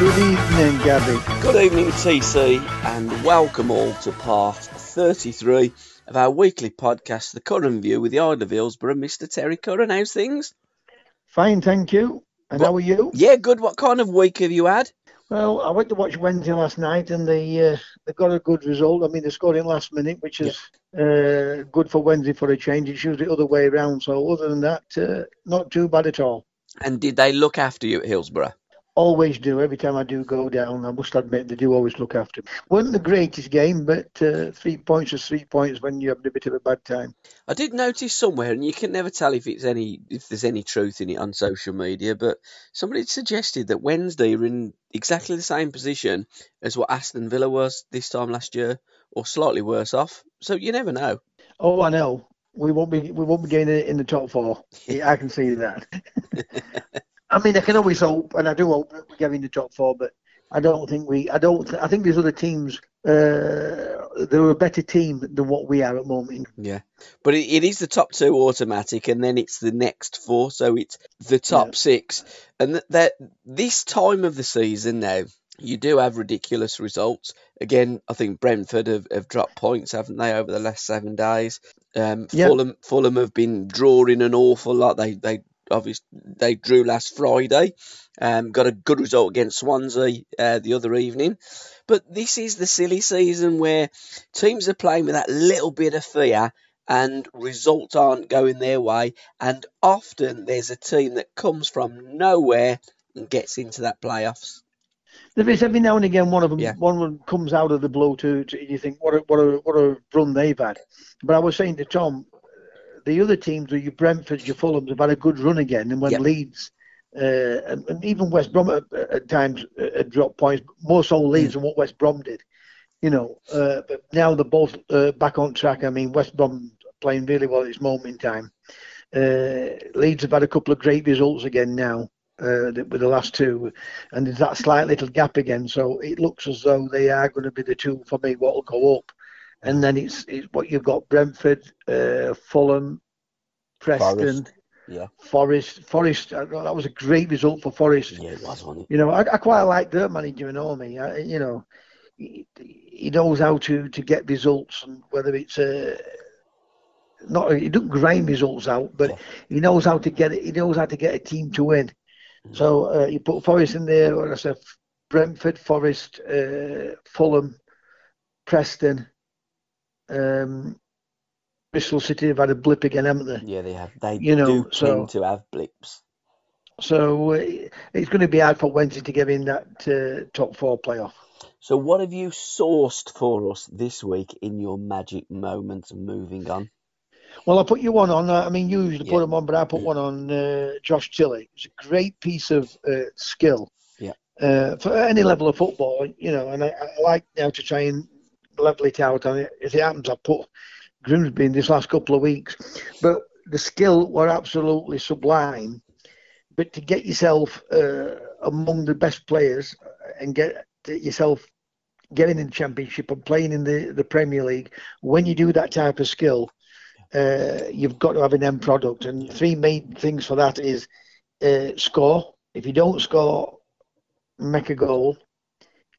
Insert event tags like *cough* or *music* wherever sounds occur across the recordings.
Good evening, Gabbie. Good evening, TC, and welcome all to part 33 of our weekly podcast, The Curran View, with the Idol of Hillsborough, Mr. Terry Curran. How's things? Fine, thank you. And how are you? Yeah, good. What kind of week have you had? Well, I went to watch Wednesday last night, and they uh, they got a good result. I mean, they scored in last minute, which is uh, good for Wednesday for a change. It's usually the other way around. So other than that, uh, not too bad at all. And did they look after you at Hillsborough? Always do. Every time I do go down, I must admit they do always look after me. Wasn't the greatest game, but uh, three points is three points when you're having a bit of a bad time. I did notice somewhere, and you can never tell if it's any if there's any truth in it on social media, but somebody suggested that Wednesday are in exactly the same position as what Aston Villa was this time last year, or slightly worse off. So you never know. Oh, I know. We won't be we won't be getting it in the top four. *laughs* I can see that. *laughs* I mean, I can always hope, and I do hope that we get in the top four, but I don't think we. I don't. I think there's other teams. Uh, they're a better team than what we are at the moment. Yeah, but it, it is the top two automatic, and then it's the next four, so it's the top Yeah. six. And th- that this time of the season now, you do have ridiculous results. Again, I think Brentford have, have dropped points, haven't they, over the last seven days? Um, Yeah. Fulham Fulham have been drawing an awful lot. They they obviously they drew last Friday. Um, got a good result against Swansea uh, the other evening. But this is the silly season where teams are playing with that little bit of fear and results aren't going their way. And often there's a team that comes from nowhere and gets into that playoffs. There is every now and again one of them. Yeah. One of them comes out of the blue to, to you think what a what a what a run they've had. But I was saying to Tom, the other teams, your Brentford, your Fulhams, have had a good run again, and when Yep. Leeds. Uh, and, and even West Brom at, at times uh, had dropped points, more so Leeds than what West Brom did. You know, uh, but now they're both uh, back on track. I mean, West Brom playing really well at this moment in time. Uh, Leeds have had a couple of great results again now uh, with the last two, and there's that slight little gap again. So it looks as though they are going to be the two for me what will go up. And then it's, it's what you've got Brentford, uh, Fulham, Preston, Forest. Yeah. Forest. Forest, uh, that was a great result for Forest. Yeah, it was, wasn't it? You know, I, I quite like their manager and all me. I, you know, he, he knows how to, to get results, and whether it's uh, not he doesn't grind results out, but he knows how to get it. He knows how to get a team to win. So uh, you put Forest in there, or I said Brentford, Forest, uh, Fulham, Preston, um, Bristol City have had a blip again, haven't they? Yeah, they have. They You know, do so- tend to have blips. So uh, it's going to be hard for Wednesday to get in that uh, top four playoff. So, what have you sourced for us this week in your magic moments? Moving on. Well, I put you one on. I mean, you usually Yeah. put them on, but I put one on uh, Josh Tilley. It's a great piece of uh, skill Yeah. uh, for any level of football, you know. And I, I like now to try and level it out. And if it happens, I put Grimsby in this last couple of weeks. But the skill were absolutely sublime. But to get yourself uh, among the best players and get yourself getting in the championship and playing in the, the Premier League, when you do that type of skill, uh, you've got to have an end product. And three main things for that is uh, score. If you don't score, make a goal.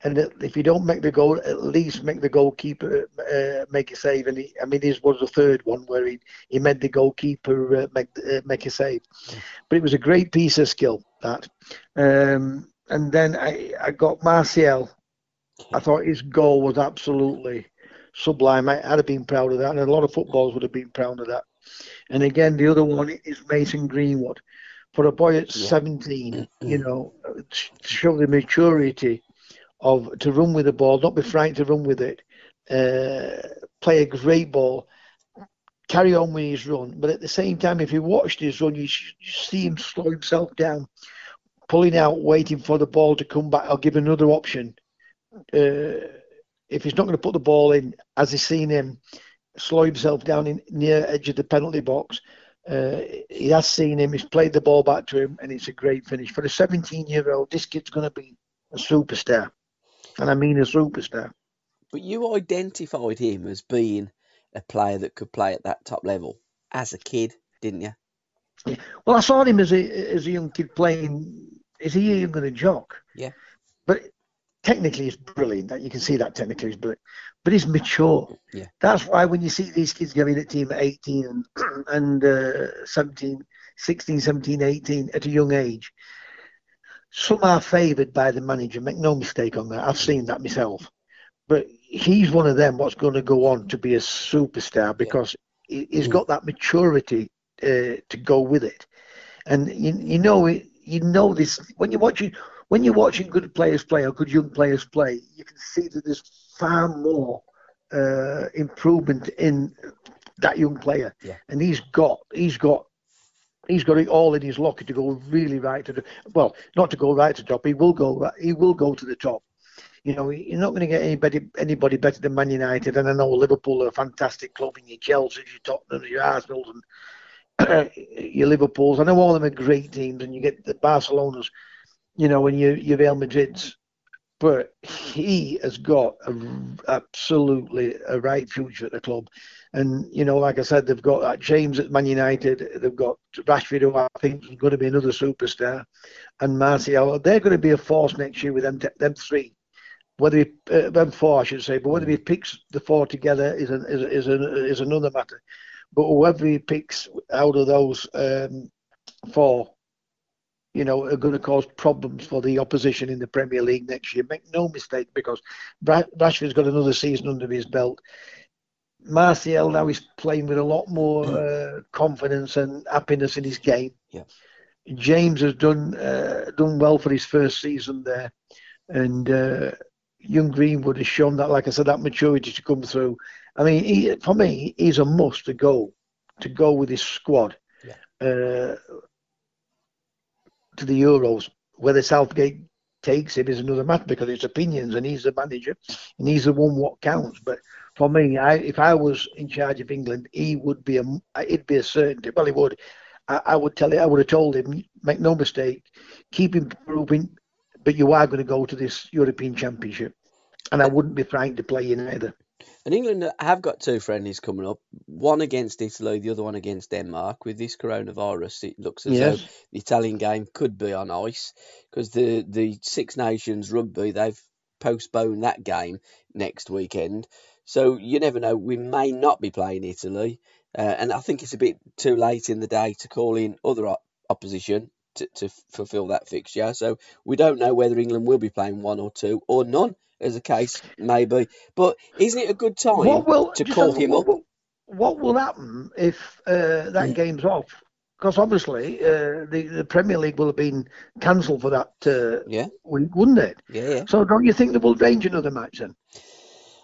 And if you don't make the goal, at least make the goalkeeper uh, make a save. And he, I mean, this was the third one where he, he made the goalkeeper uh, make uh, make a save. But it was a great piece of skill that. Um, and then I, I got Martial. I thought his goal was absolutely sublime. I, I'd have been proud of that, and a lot of footballers would have been proud of that. And again, the other one is Mason Greenwood. for a boy at yeah. 17, you know, show the maturity of to run with the ball, not be frightened to run with it, uh, play a great ball, carry on with his run. But at the same time, if you watched his run, you, you see him slow himself down, pulling out, waiting for the ball to come back. I'll give another option. Uh, if he's not going to put the ball in, as he's seen him slow himself down in near edge of the penalty box, uh, he has seen him. He's played the ball back to him, and it's a great finish for a 17-year-old. This kid's going to be a superstar, and I mean a superstar. But you identified him as being a player that could play at that top level as a kid, didn't you? Yeah. Well, I saw him as a as a young kid playing. Is he younger than Jock? Yeah. But technically, he's brilliant. That you can see that technically he's brilliant. But he's mature. Yeah. That's why when you see these kids going at team at 18 and *clears throat* and uh, 17, 16, 17, 18 at a young age, some are favoured by the manager. Make no mistake on that. I've seen that myself. But he's one of them what's going to go on to be a superstar because yeah. he's got that maturity uh, to go with it. And you, you know you know this when you're watching when you're watching good players play or good young players play, you can see that there's far more uh, improvement in that young player. Yeah. And he's got he's got he's got it all in his locker to go really right to the well, not to go right to the top. He will go he will go to the top. You know, you're not going to get anybody anybody better than Man United. And I know Liverpool are a fantastic club, and your Chelsea, your Tottenham, your Arsenal, and *coughs* your Liverpools. I know all of them are great teams, and you get the Barcelonas, you know, and your your Real Madrids. But he has got a, absolutely a right future at the club. And, you know, like I said, they've got James at Man United. They've got Rashford, who I think is going to be another superstar. And Martial. They're going to be a force next year with them, them three whether he, uh, four, I should say, but whether he picks the four together is an, is, is, an, is another matter. But whoever he picks out of those um, four, you know, are going to cause problems for the opposition in the Premier League next year. Make no mistake, because Rashford's got another season under his belt. Martial now is playing with a lot more uh, confidence and happiness in his game. Yeah. James has done uh, done well for his first season there, and uh, young Greenwood has shown that, like I said, that maturity to come through. I mean, he, for me, he's a must to go to go with his squad yeah. uh, to the Euros. Whether Southgate takes him is another matter because it's opinions, and he's the manager, and he's the one what counts. But for me, I, if I was in charge of England, he would be a it'd be a certainty. Well, he would. I, I would tell you, I would have told him, make no mistake, keep him improving, but you are going to go to this European Championship, and I wouldn't be frightened to play in either. And England have got two friendlies coming up, one against Italy, the other one against Denmark. With this coronavirus, it looks as yes. though the Italian game could be on ice because the, the Six Nations rugby, they've postponed that game next weekend. So you never know, we may not be playing Italy. Uh, and I think it's a bit too late in the day to call in other opposition to, to fulfil that fixture. So we don't know whether England will be playing one or two or none, as a case may be. But isn't it a good time will, to call him what, up? What will happen if uh, that mm. game's off? Because obviously uh, the, the Premier League will have been cancelled for that uh, yeah. week, wouldn't it? Yeah, yeah. So don't you think they will arrange another match then?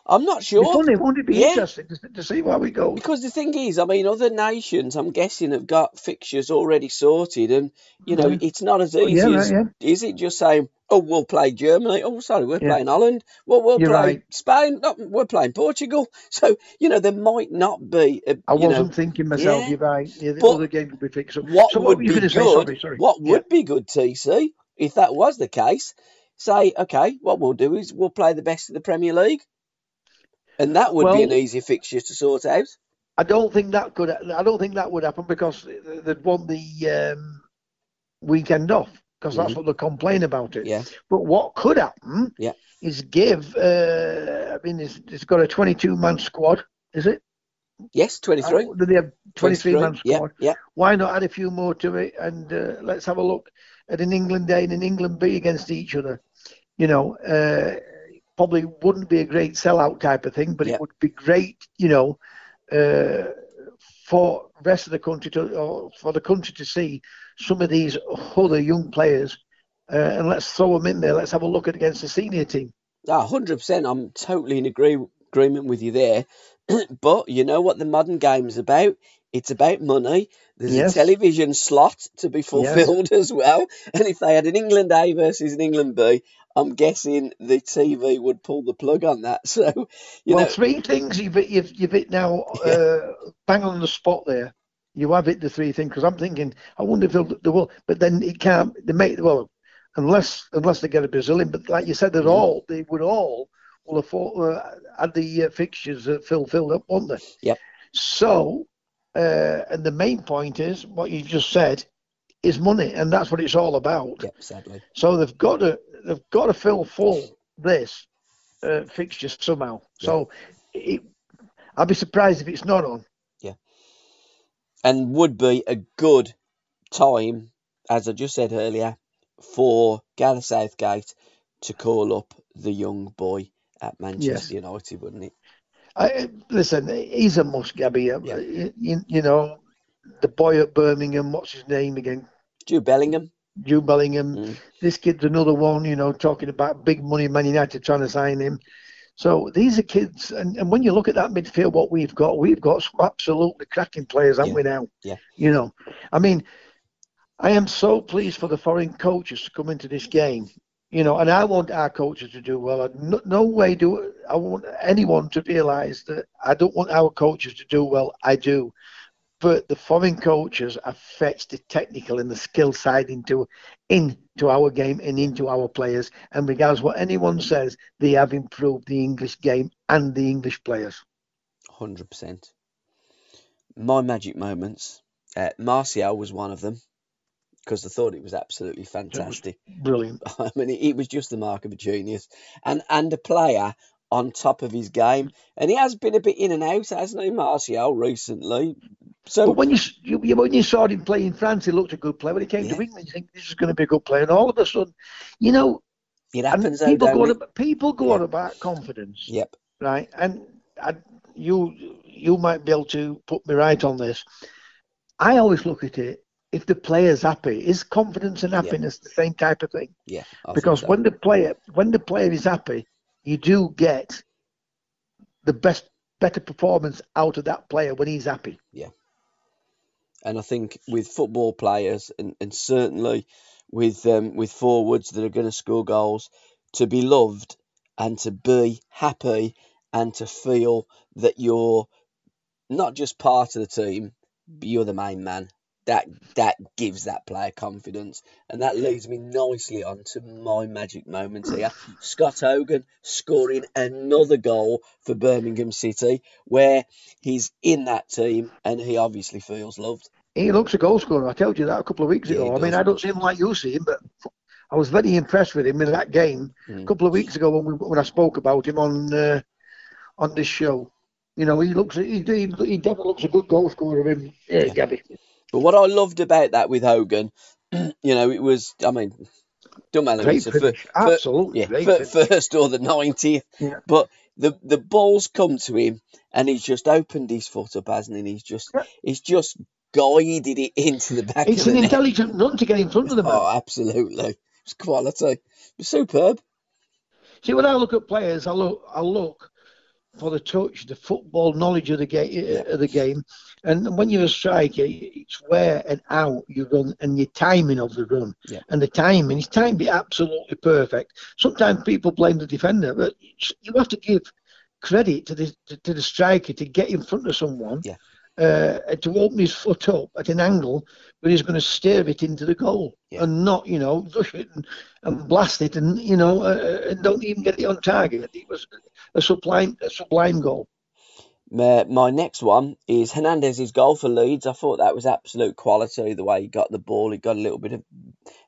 I'm not sure. It's funny, won't it be yeah. interesting to, to see where we go? Because the thing is, I mean, other nations, I'm guessing, have got fixtures already sorted, and you know, mm-hmm. it's not as easy oh, yeah, as right, yeah. is it just saying, "Oh, we'll play Germany." Oh, sorry, we're playing Holland. Well, we'll You're play right. Spain. No, we're playing Portugal. *laughs* So you know, there might not be. A, I wasn't know, thinking myself. You're right. Yeah, the but other game would be fixed. What so would what be good? Sorry, sorry. What would be good, TC, if that was the case? Say, okay, what we'll do is we'll play the best of the Premier League and that would well, be an easy fixture to sort out. I don't think that could. I don't think that would happen because they'd want the um, weekend off because mm-hmm. that's what they complain about it. Yeah. But what could happen? Yeah. Is give. Uh, I mean, it's, it's got a 22 man squad. Is it? Yes, 23. Uh, do they have 23 man squad? Yeah, yeah. Why not add a few more to it and uh, let's have a look at an England A and an England B against each other? You know, uh, probably wouldn't be a great sellout type of thing, but it would be great, you know, uh, for the rest of the country to, or for the country to see some of these other young players, uh, and let's throw them in there. Let's have a look at against the senior team. Ah, 100%. I'm totally in agree, agreement with you there. *clears throat* but you know what the modern game is about? It's about money. There's Yes. a television slot to be fulfilled *laughs* as well. And if they had an England A versus an England B, I'm guessing the TV would pull the plug on that. *laughs* So, you well, know, three things you've you've, you've hit now, *laughs* uh, bang on the spot there. You have hit the three things because I'm thinking, I wonder if they'll, they will, but then it can't. They make well, unless unless they get a Brazilian. But like you said, they're all they would all will fought, uh, had the uh, fixtures uh, filled filled up, won't they? Yep. So, uh, and the main point is what you just said is money, and that's what it's all about. yeah, sadly. So they've got to they've got to fill full this uh, fixture somehow. So it, I'd be surprised if it's not on. Yeah. And would be a good time, as I just said earlier, for Gareth Southgate to call up the young boy at Manchester United, wouldn't it? I, listen, he's a must, Gabbie. Uh, Yeah. You, you know, the boy at Birmingham. What's his name again? Jude Bellingham. Jude Bellingham. Mm. This kid's another one. You know, talking about big money. Man United trying to sign him. So these are kids, and, and when you look at that midfield, what we've got, we've got some absolutely cracking players, haven't Yeah. we now? Yeah. You know, I mean, I am so pleased for the foreign coaches to come into this game. You know, and I want our coaches to do well. No, no way do I want anyone to realise that I don't want our coaches to do well. I do, but the foreign coaches have fetched the technical and the skill side into into our game and into our players. And regardless what anyone says, they have improved the English game and the English players. 100%. My magic moments. Uh, Martial was one of them because I thought it was absolutely fantastic. Brilliant. *laughs* I mean, it was just the mark of a genius and, and a player on top of his game. And he has been a bit in and out, hasn't he, Martial, recently? So, But when you, you when you saw him play in France, he looked a good player. When he came Yeah. to England, you think this is going to be a good player, and all of a sudden, you know, it happens, though, people go on, people go Yeah. on about confidence, Yep. right? And I, you you might be able to put me right on this. I always look at it. If the player's happy, is confidence and happiness the same type of thing? Yeah. I because when the player when the player is happy, you do get the best better performance out of that player when he's happy. Yeah. And I think with football players, and, and certainly with um, with forwards that are going to score goals, to be loved and to be happy and to feel that you're not just part of the team, but you're the main man. That that gives that player confidence, and that leads me nicely on to my magic moment here. Scott Hogan scoring another goal for Birmingham City, where he's in that team and he obviously feels loved. He looks a goal scorer. I told you that a couple of weeks Yeah, ago. I mean. I don't see him like you see him, but I was very impressed with him in that game Mm. a couple of weeks ago when we when I spoke about him on uh, on this show. You know, he looks he, he, he definitely looks a good goal scorer. Of him, yeah, Yeah. Gabbie. But what I loved about that with Hogan, *clears throat* you know, it was, I mean, don't matter Great it's the fir- absolutely yeah, great finish. first or the 90th. Yeah. But the the ball's come to him and he's just opened his foot up, hasn't he? And he's just, Yeah. he's just guided it *laughs* into the back It's an net. intelligent run to get in front of the man. Oh, absolutely. It's quality. It was superb. See, when I look at players, I look, I look for the touch, the football knowledge of the game, Yeah. of the game, and when you're a striker, it's where and how you run and your timing of the run, Yeah. and the timing. His time be absolutely perfect. Sometimes people blame the defender, but you have to give credit to the to, to the striker to get in front of someone. Yeah. Uh, to open his foot up at an angle where he's going to steer it into the goal Yeah. and not, you know, rush it and, and blast it and, you know, uh, and don't even get it on target. It was a sublime, a sublime goal. My, my next one is Hernandez's goal for Leeds. I thought that was absolute quality. The way he got the ball, he got a little bit of,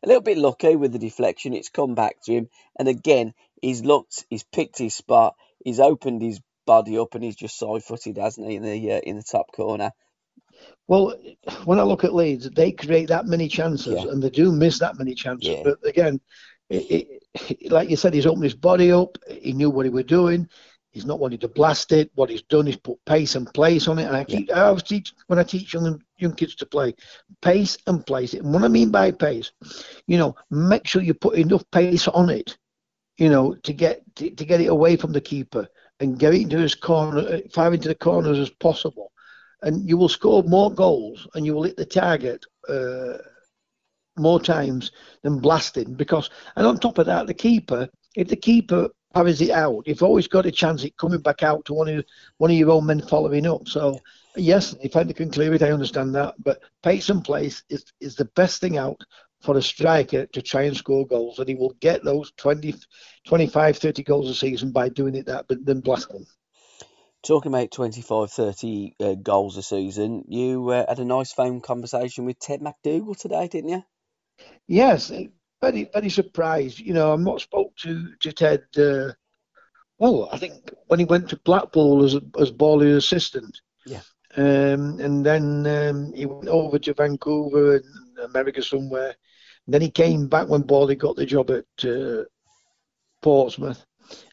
a little bit lucky with the deflection. It's come back to him, and again, he's looked, he's picked his spot, he's opened his body up, and he's just side-footed, hasn't he, in the uh, in the top corner? Well, when I look at Leeds, they create that many chances Yeah. and they do miss that many chances. Yeah. But again, it, it, like you said, he's opened his body up. He knew what he was doing. He's not wanted to blast it. What he's done is put pace and place on it. And I keep, I always teach when I teach young young kids to play, pace and place it. And what I mean by pace, you know, make sure you put enough pace on it, you know, to get to, to get it away from the keeper and get it into his corner, uh, far into the corners as possible. And you will score more goals and you will hit the target uh, more times than blasting. Because, and on top of that, the keeper, if the keeper parries it out, you've always got a chance of coming back out to one of one of your own men following up. So yes, if I can clear it, I understand that. But pace and place is is the best thing out for a striker to try and score goals, and he will get those 20, 25, 30 goals a season by doing it that, but then blasting. Talking about 25, 30 uh, goals a season, you uh, had a nice phone conversation with Ted MacDougall today, didn't you? Yes, very very surprised. You know, I'm not spoke to to Ted. Uh, well, I think when he went to Blackpool as as Bally assistant. Yeah. Um, and then um, he went over to Vancouver and America somewhere. And then he came back when Bally got the job at uh, Portsmouth.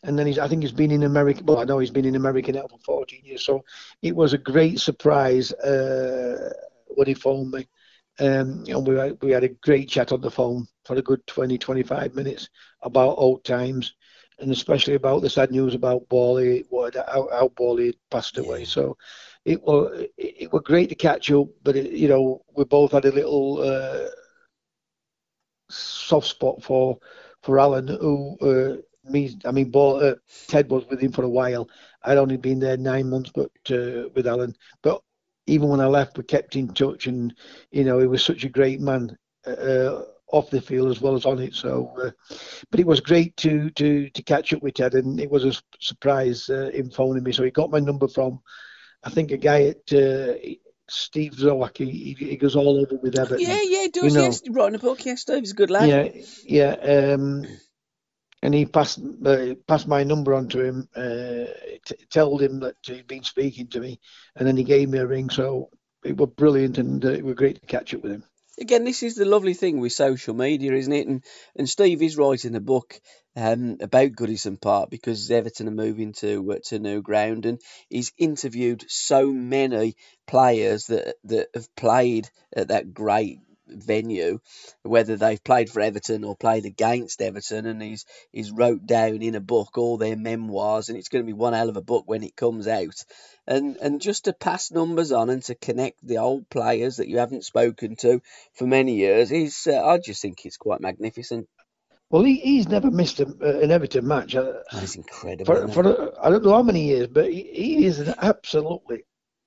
And then he's, I think he's been in America. Well, I know he's been in America now for 14 years. So it was a great surprise uh, when he phoned me. Um, and we had, we had a great chat on the phone for a good 20, 25 minutes about old times, and especially about the sad news about Bally, what how, how had passed away. Yeah. So it was it, it was great to catch up, but it, you know we both had a little uh, soft spot for for Alan, who uh, me I mean Ball, uh, Ted was with him for a while. I'd only been there nine months, but uh, with Alan, but even when I left, we kept in touch, and you know, he was such a great man uh, off the field as well as on it. So, uh, but it was great to to to catch up with Ted, and it was a surprise uh, him phoning me. So he got my number from, I think, a guy at. Uh, Steve Zowak, he, he, goes all over with Everton. Yeah, yeah, he does. You know, yes, writing a book. Yes, Steve, he's a good lad. Yeah, yeah. Um, and he passed uh, passed my number on to him, uh, t- told him that he'd been speaking to me, and then he gave me a ring. So it was brilliant, and uh, it was great to catch up with him. Again, this is the lovely thing with social media, isn't it? And and Steve is writing a book um, about Goodison Park because Everton are moving to uh, to new ground, and he's interviewed so many players that that have played at that great venue, whether they've played for Everton or played against Everton, and he's he's wrote down in a book all their memoirs, and it's going to be one hell of a book when it comes out. And and just to pass numbers on and to connect the old players that you haven't spoken to for many years is, uh, I just think it's quite magnificent. Well, he, he's never missed a, uh, an Everton match. Uh, That's incredible. For, for I don't know how many years, but he, he is an absolutely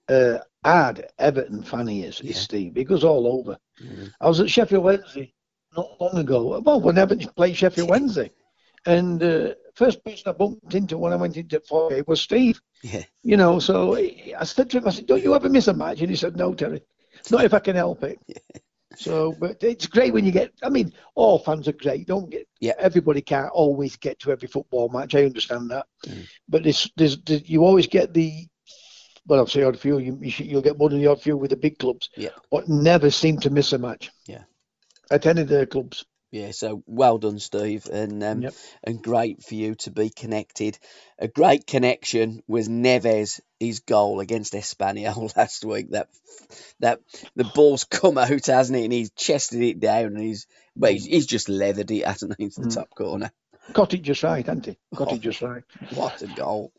uh, hard Everton fan he is, yeah. Steve. He goes all over. Mm-hmm. I was at Sheffield Wednesday not long ago. Well, when Everton played Sheffield *laughs* Wednesday. And uh, first person I bumped into when I went into foyer was Steve. Yeah. You know, so I said to him, I said, Don't you ever miss a match? And he said, No, Terry. Not if I can help it. *laughs* Yeah. So, but it's great when you get. I mean, all fans are great. Don't get. Yeah. Everybody can't always get to every football match. I understand that. Mm. But there's, there's, there's, you always get the well, I'll say odd few. You, you will get more than the odd few with the big clubs. Yeah. But never seem to miss a match. Yeah. At any of their clubs. Yeah, so well done, Steve, and um, yep. and great for you to be connected. A great connection was Neves, his goal against Espanyol *laughs* last week. That that the ball's come out, hasn't it? And he's chested it down, and he's well, he's, he's just leathered it, hasn't he, into the mm. top corner. Got it just right, hasn't he? Got oh, it just right. What a goal!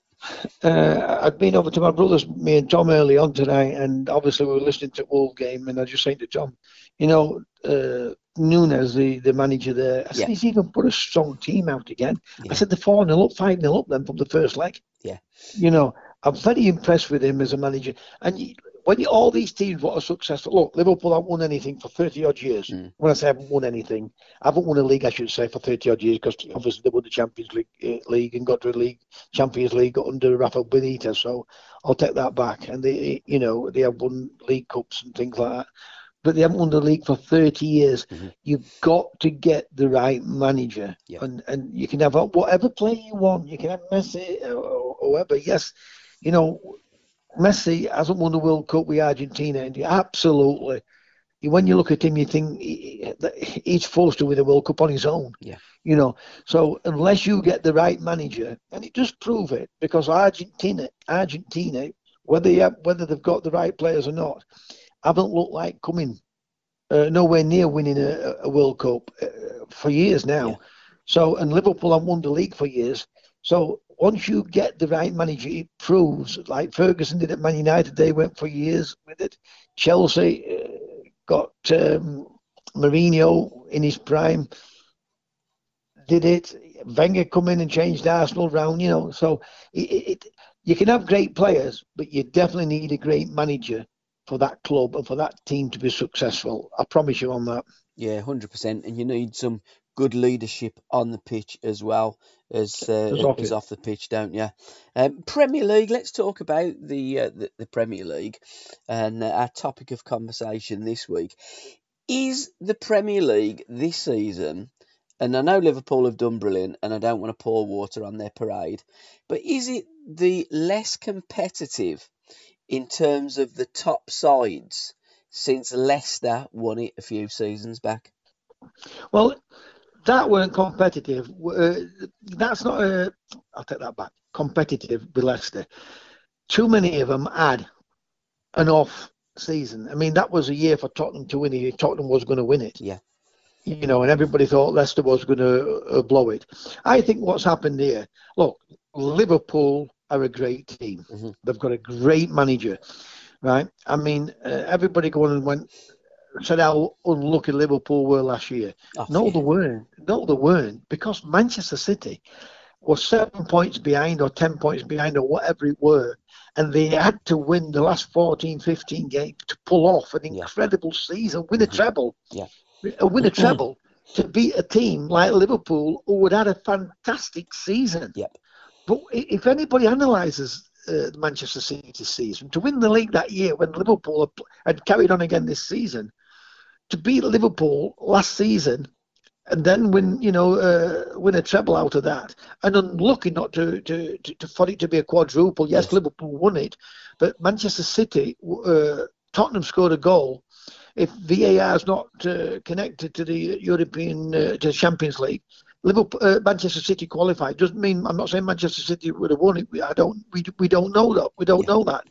Uh, I'd been over to my brother's, me and Tom early on tonight, and obviously we were listening to Wolf game, and I just saying to Tom, you know, uh, Nunes, the, the manager there, I said, yeah. he's even put a strong team out again. Yeah. I said, the 4 0 up, 5 0 up then from the first leg. Yeah. You know, I'm very impressed with him as a manager. And when you, all these teams what are successful, look, Liverpool haven't won anything for 30 odd years. Mm. When I say I haven't won anything, I haven't won a league, I should say, for 30 odd years because obviously they won the Champions League, uh, league and got to the league, Champions League under Rafa Benitez. So I'll take that back. And they, you know, they have won League Cups and things like that. But they haven't won the league for 30 years. Mm-hmm. You've got to get the right manager. And and you can have whatever player you want. You can have Messi or, or whoever. Yes, you know, Messi hasn't won the World Cup with Argentina, and absolutely, when you look at him, you think he's forced to win the World Cup on his own. Yeah. You know, so unless you get the right manager, and it does prove it, because Argentina, Argentina, whether you have, whether they've got the right players or not, haven't looked like coming uh, nowhere near winning a, a World Cup uh, for years now. Yeah. So, and Liverpool have won the league for years. So once you get the right manager, it proves like Ferguson did at Man United. They went for years with it. Chelsea uh, got um, Mourinho in his prime. Did it? Wenger come in and changed Arsenal round. You know, so it, it, you can have great players, but you definitely need a great manager for that club and for that team to be successful. I promise you on that. Yeah, hundred percent. And you need some good leadership on the pitch as well as uh, off, as off, the pitch, don't you? Um, Premier League. Let's talk about the uh, the, the, Premier League and uh, our topic of conversation this week is the Premier League this season. And I know Liverpool have done brilliant, and I don't want to pour water on their parade, but is it the less competitive in terms of the top sides since Leicester won it a few seasons back? Well, that weren't competitive. Uh, that's not a. I'll take that back. Competitive with Leicester. Too many of them had an off season. I mean, that was a year for Tottenham to win it. Tottenham was going to win it. Yeah. You know, and everybody thought Leicester was going to uh, blow it. I think what's happened here. Look, Liverpool are a great team. Mm-hmm. They've got a great manager, right? I mean, uh, everybody going and went said how unlucky Liverpool were last year. Oh, no, yeah. they weren't. No, they weren't because Manchester City was seven points behind or ten points behind or whatever it were, and they had to win the last 14, 15 games to pull off an incredible yeah. season, win a mm-hmm. treble. Yeah. Win a *clears throat* treble to beat a team like Liverpool who had had a fantastic season. Yep. But if anybody analyses uh, Manchester City's season to win the league that year when Liverpool had carried on again this season, to beat Liverpool last season and then win, you know, uh, win a treble out of that, and unlucky not to, to, to, to for it to be a quadruple. Yes, yes. Liverpool won it, but Manchester City, uh, Tottenham scored a goal. If VAR is not uh, connected to the European uh, to the Champions League, Liverpool, uh, Manchester City qualified. Doesn't mean I'm not saying Manchester City would have won it. I don't. We, we don't know that. We don't yeah. know that.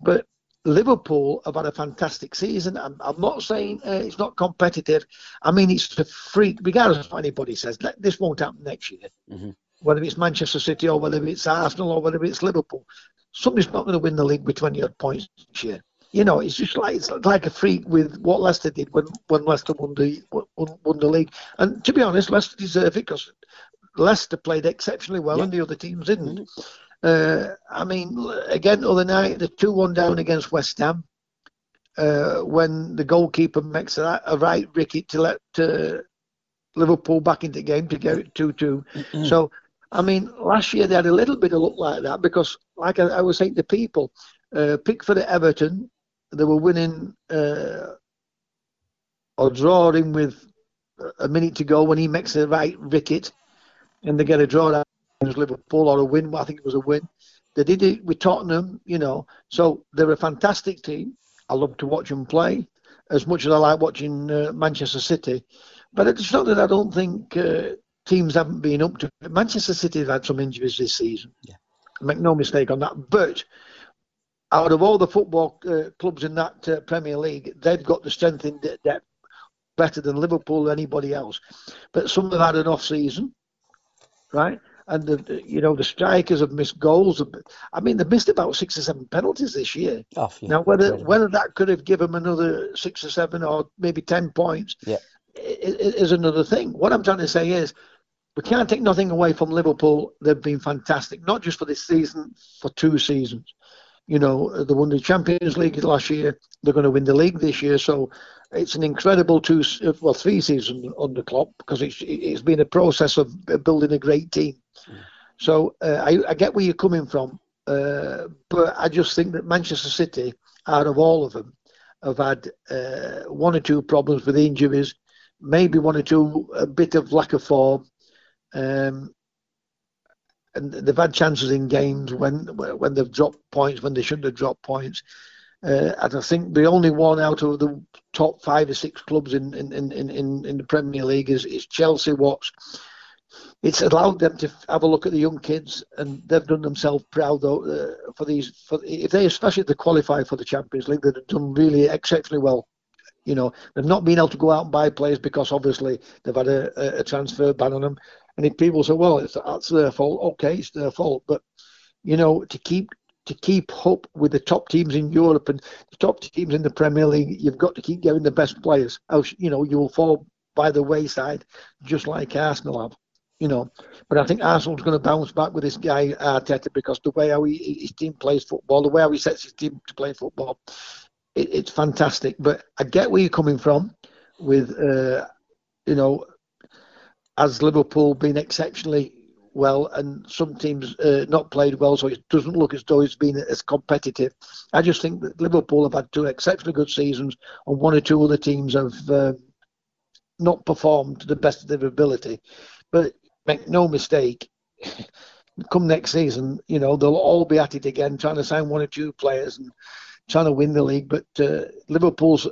But Liverpool have had a fantastic season. I'm, I'm not saying uh, it's not competitive. I mean, it's a freak, regardless of what anybody says. This won't happen next year. Mm-hmm. Whether it's Manchester City or whether it's Arsenal or whether it's Liverpool, somebody's not going to win the league with 20 odd points this year. You know, it's just like it's like a freak with what Leicester did when, when Leicester won the won, won the league. And to be honest, Leicester deserve it because Leicester played exceptionally well yeah. and the other teams didn't. Mm-hmm. Uh, I mean, again, the other night, the 2 1 down against West Ham, uh, when the goalkeeper makes a, a right ricket to let uh, Liverpool back into the game to get it 2 2. Mm-hmm. So, I mean, last year they had a little bit of luck like that because, like I, I was saying to people, uh, Pickford at Everton, they were winning uh, or drawing with a minute to go when he makes the right ricket and they get a draw against Liverpool or a win. I think it was a win. They did it with Tottenham, you know. So they're a fantastic team. I love to watch them play as much as I like watching uh, Manchester City. But it's not that I don't think uh, teams haven't been up to it. Manchester City have had some injuries this season. Yeah. Make no mistake on that. But out of all the football uh, clubs in that uh, Premier League, they've got the strength in depth better than Liverpool or anybody else. But some have had an off season, right? And the you know the strikers have missed goals. I mean, they've missed about six or seven penalties this year. Oh, yeah, now, whether incredible. whether that could have given them another six or seven or maybe ten points, yeah. is another thing. What I'm trying to say is, we can't take nothing away from Liverpool. They've been fantastic, not just for this season, for two seasons. You know, they won the Champions League last year. They're going to win the league this year. So it's an incredible two, well, three seasons under Klopp because it's it's been a process of building a great team. So uh, I, I, get where you're coming from, uh, but I just think that Manchester City, out of all of them, have had uh, one or two problems with injuries, maybe one or two a bit of lack of form, um, and they've had chances in games when when they've dropped points when they shouldn't have dropped points. Uh, and I think the only one out of the top five or six clubs in in, in, in, in the Premier League is, is Chelsea. What's it's allowed them to have a look at the young kids, and they've done themselves proud though uh, for these. For if they, especially they qualify for the Champions League, they've done really exceptionally well. You know, they've not been able to go out and buy players because obviously they've had a, a transfer ban on them. And if people say, "Well, it's that's their fault," okay, it's their fault. But you know, to keep to keep up with the top teams in Europe and the top teams in the Premier League, you've got to keep getting the best players. Else, you know, you will fall by the wayside, just like Arsenal have. You know, but I think Arsenal's going to bounce back with this guy Arteta because the way how he, his team plays football, the way how he sets his team to play football, it, it's fantastic. But I get where you're coming from with, uh, you know, as Liverpool being exceptionally well and some teams uh, not played well, so it doesn't look as though it's been as competitive. I just think that Liverpool have had two exceptionally good seasons, and one or two other teams have uh, not performed to the best of their ability. But make no mistake, *laughs* come next season, you know they'll all be at it again, trying to sign one or two players and trying to win the league. But uh, Liverpool's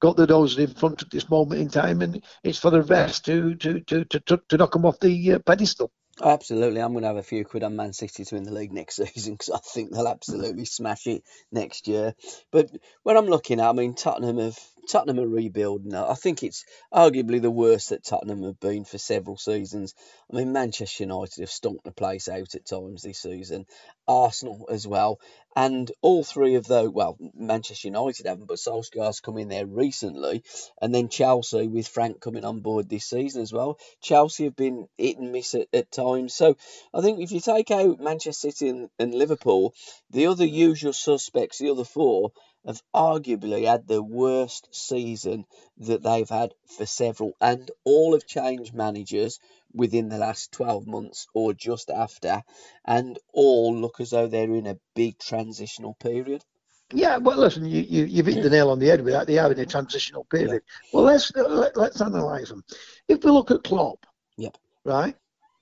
got the nose in front at this moment in time, and it's for the rest to to to to, to knock them off the uh, pedestal. Absolutely, I'm going to have a few quid on Man City to win the league next *laughs* season because I think they'll absolutely smash it next year. But when I'm looking at, I mean, Tottenham have Tottenham are rebuilding. I think it's arguably the worst that Tottenham have been for several seasons. I mean, Manchester United have stomped the place out at times this season, Arsenal as well, and all three of those. Well, Manchester United haven't, but Solskjaer's come in there recently, and then Chelsea with Frank coming on board this season as well. Chelsea have been hit and miss at, at times. So I think if you take out Manchester City and, and Liverpool, the other usual suspects, the other four, have arguably had the worst season that they've had for several, and all have changed managers within the last 12 months or just after, and all look as though they're in a big transitional period. Yeah, well, listen, you, you, you've hit the nail on the head with that. They are in a transitional period. Yeah. Well, let's uh, let, let's analyse them. If we look at Klopp, yeah, right,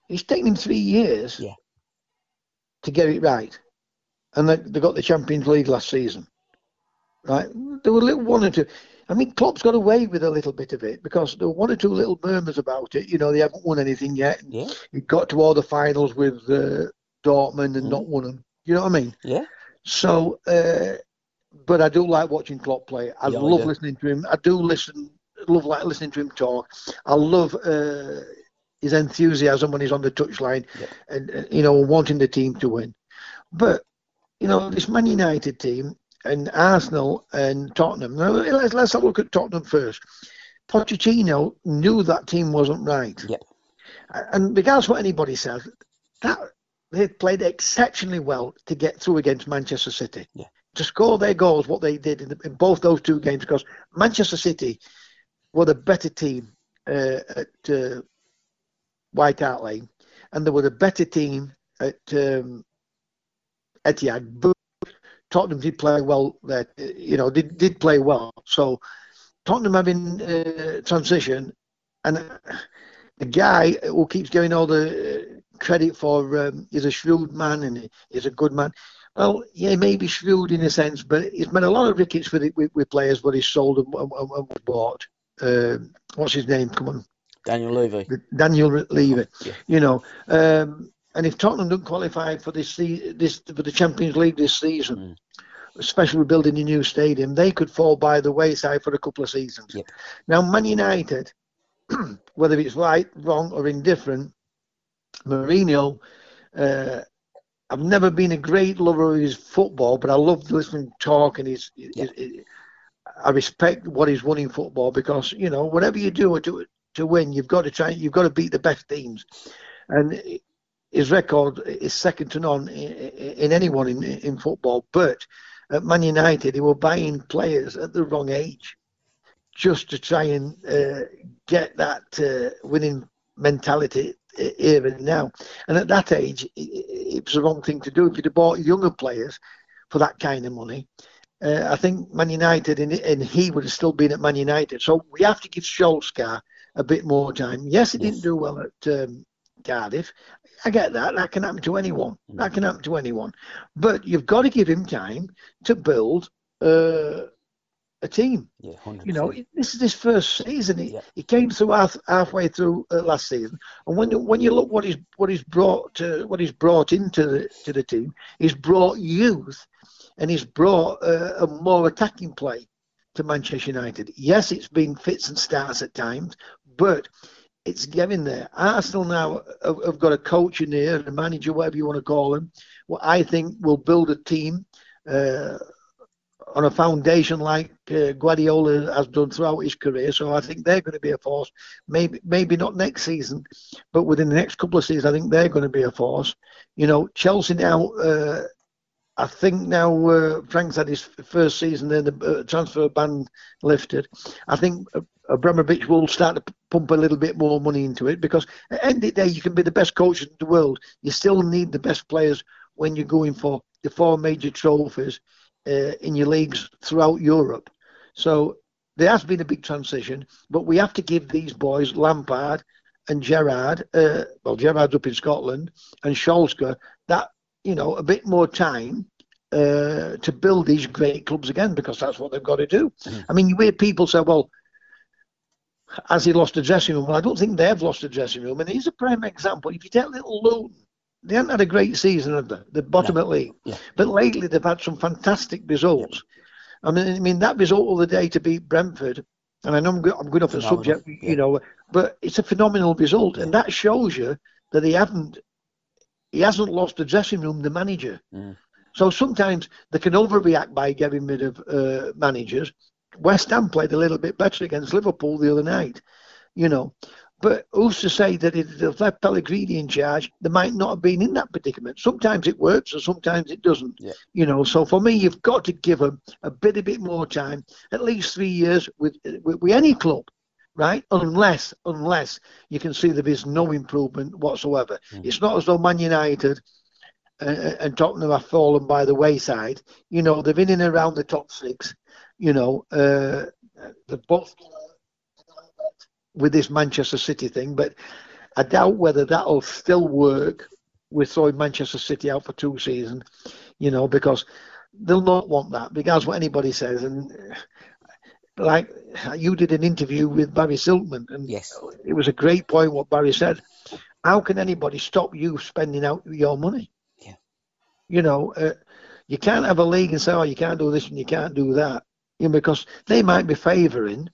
it's taken him three years yeah. to get it right. And they, they got the Champions League last season right? There were a little one or two. I mean, Klopp's got away with a little bit of it because there were one or two little murmurs about it. You know, they haven't won anything yet. Yeah. He got to all the finals with uh, Dortmund and mm. not won them. You know what I mean? Yeah. So, uh, but I do like watching Klopp play. I yeah, love I listening to him. I do listen, love like listening to him talk. I love uh, his enthusiasm when he's on the touchline, yep. and uh, you know, wanting the team to win. But you know, this Man United team, and Arsenal and Tottenham. Now, let's, let's have a look at Tottenham first. Pochettino knew that team wasn't right. Yep. And regardless of what anybody says, that they played exceptionally well to get through against Manchester City. Yeah. To score their goals, what they did in, the, in both those two games, because Manchester City were the better team uh, at uh, White Hart Lane, and they were the better team at um, Etihad. But Tottenham did play well there, you know, did, did play well. So Tottenham having uh, transition, and the guy who keeps getting all the credit for um, he's a shrewd man and he's a good man. Well, yeah, maybe shrewd in a sense, but he's made a lot of rickets with, with, with players what he's sold and, and, and bought. Uh, what's his name? Come on. Daniel Levy. Daniel Levy. Yeah. You know, um, and if Tottenham don't qualify for this this for the Champions League this season, mm especially with building a new stadium, they could fall by the wayside for a couple of seasons. Yep. Now, Man United, *clears throat* whether it's right, wrong, or indifferent, Mourinho, uh, I've never been a great lover of his football, but I love listening to talk and his, yep. his, his, I respect what he's won in football because you know whatever you do to to win, you've got to try, you've got to beat the best teams, and his record is second to none in, in anyone in, in football. But at Man United, they were buying players at the wrong age just to try and uh, get that uh, winning mentality here and now. And at that age, it, it, was the wrong thing to do. If you'd have bought younger players for that kind of money, uh, I think Man United and, and, he would have still been at Man United. So we have to give Solskjaer a bit more time. Yes, he yes. didn't do well at um, Cardiff. I get that. That can happen to anyone. That can happen to anyone. But you've got to give him time to build uh, a team. Yeah, 100%. You know, this is his first season. He, Yeah. he came through half, halfway through uh, last season, and when you, when you look what he's what he's brought to, what he's brought into the to the team, he's brought youth, and he's brought uh, a more attacking play to Manchester United. Yes, it's been fits and starts at times, but it's getting there. Arsenal now have, got a coach in there, a manager, whatever you want to call him. What I think will build a team. Uh, on a foundation like uh, Guardiola has done throughout his career. So I think they're going to be a force. Maybe maybe not next season, but within the next couple of seasons, I think they're going to be a force. You know, Chelsea now. Uh, I think now uh, Frank's had his first season there, the uh, transfer ban lifted. I think uh, Abramovich will start to pump a little bit more money into it because at the end of the day, you can be the best coach in the world. You still need the best players when you're going for the four major trophies uh, in your leagues throughout Europe. So there has been a big transition, but we have to give these boys, Lampard and Gerrard, uh, well, Gerrard's up in Scotland, and Solskjaer, that, you know, a bit more time uh, to build these great clubs again because that's what they've got to do. I mean, you hear people say, well, has he lost the dressing room? Well, I don't think they've lost the dressing room. And he's a prime example. If you take little Luton, they haven't had a great season, have they? The bottom at league. Yeah. But lately they've had some fantastic results. I mean, I mean that result of the day to beat Brentford, and I know I'm, go- I'm going off the subject, yeah. you know, but it's a phenomenal result, and that shows you that he haven't he hasn't lost the dressing room, the manager. Mm. So sometimes they can overreact by getting rid of uh, managers. West Ham played a little bit better against Liverpool the other night, you know. But who's to say that if they've left Pellegrini in charge, they might not have been in that predicament. Sometimes it works and sometimes it doesn't. Yeah. You know, so for me, you've got to give them a bit, a bit more time, at least three years with with, with any club, right? Unless, unless you can see there is no improvement whatsoever. Hmm. It's not as though Man United and, and Tottenham have fallen by the wayside. You know, they've been in and around the top six. You know, uh, they're both with this Manchester City thing, but I doubt whether that'll still work with throwing Manchester City out for two seasons. You know, because they'll not want that, because what anybody says. And like you did an interview with Barry Silkman, and Yes. it was a great point what Barry said. How can anybody stop you spending out your money? Yeah. You know, uh, you can't have a league and say, oh, you can't do this and you can't do that, you know, because they might be favouring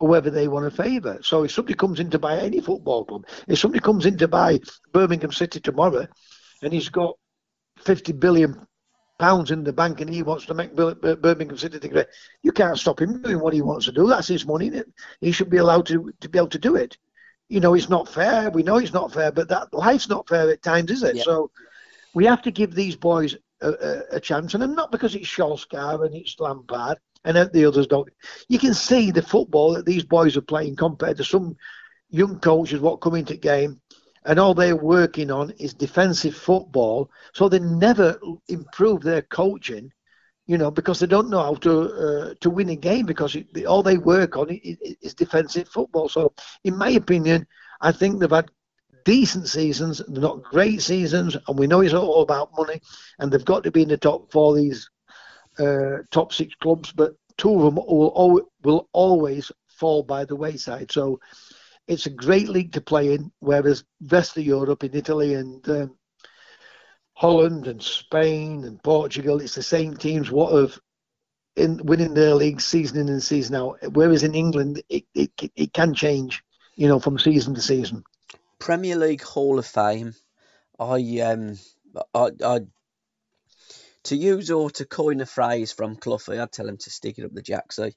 whoever they want to favour. So if somebody comes in to buy any football club, if somebody comes in to buy Birmingham City tomorrow, and he's got 50 billion pounds in the bank and he wants to make Bir- Bir- Birmingham City the great, you can't stop him doing what he wants to do. That's his money. He should be allowed to, to be able to do it. You know, it's not fair. We know it's not fair, but that life's not fair at times, is it? So we have to give these boys a, a, a chance, and not because it's Solskjaer and it's Lampard and the others don't. You can see the football that these boys are playing compared to some young coaches what come into game and all they're working on is defensive football. So they never improve their coaching, you know, because they don't know how to uh, to win a game because it, all they work on is, is defensive football. So, in my opinion, I think they've had decent seasons, they're not great seasons, and we know it's all about money, and they've got to be in the top four these uh, top six clubs, but two of them will, will always fall by the wayside. So it's a great league to play in, whereas rest of Europe in Italy and um, Holland and Spain and Portugal, it's the same teams what have in winning their league season in and season out. Whereas in England, it, it it can change, you know, from season to season. Premier League Hall of Fame. I um I I to use or to coin a phrase from Cloughie, I'd tell him to stick it up the jacksie.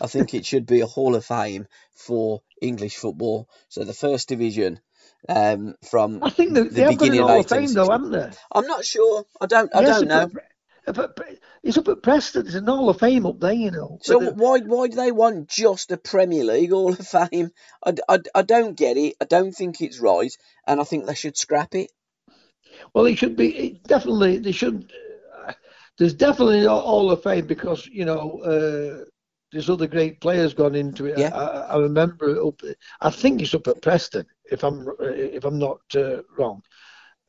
I think it should be a Hall of Fame for English football. So the first division, um, from I think they, the they have got an beginning Hall of Fame though, haven't they? I'm not sure. I don't. I Yes, don't know. but- but- It's up at Preston. There's an Hall of Fame up there, you know. So uh, why why do they want just a Premier League Hall of Fame? I, I, I don't get it. I don't think it's right, and I think they should scrap it. Well, it should be it definitely. They should. There's definitely a Hall of Fame because you know uh, there's other great players gone into it. Yeah. I, I remember it up. I think it's up at Preston, if I'm if I'm not uh, wrong.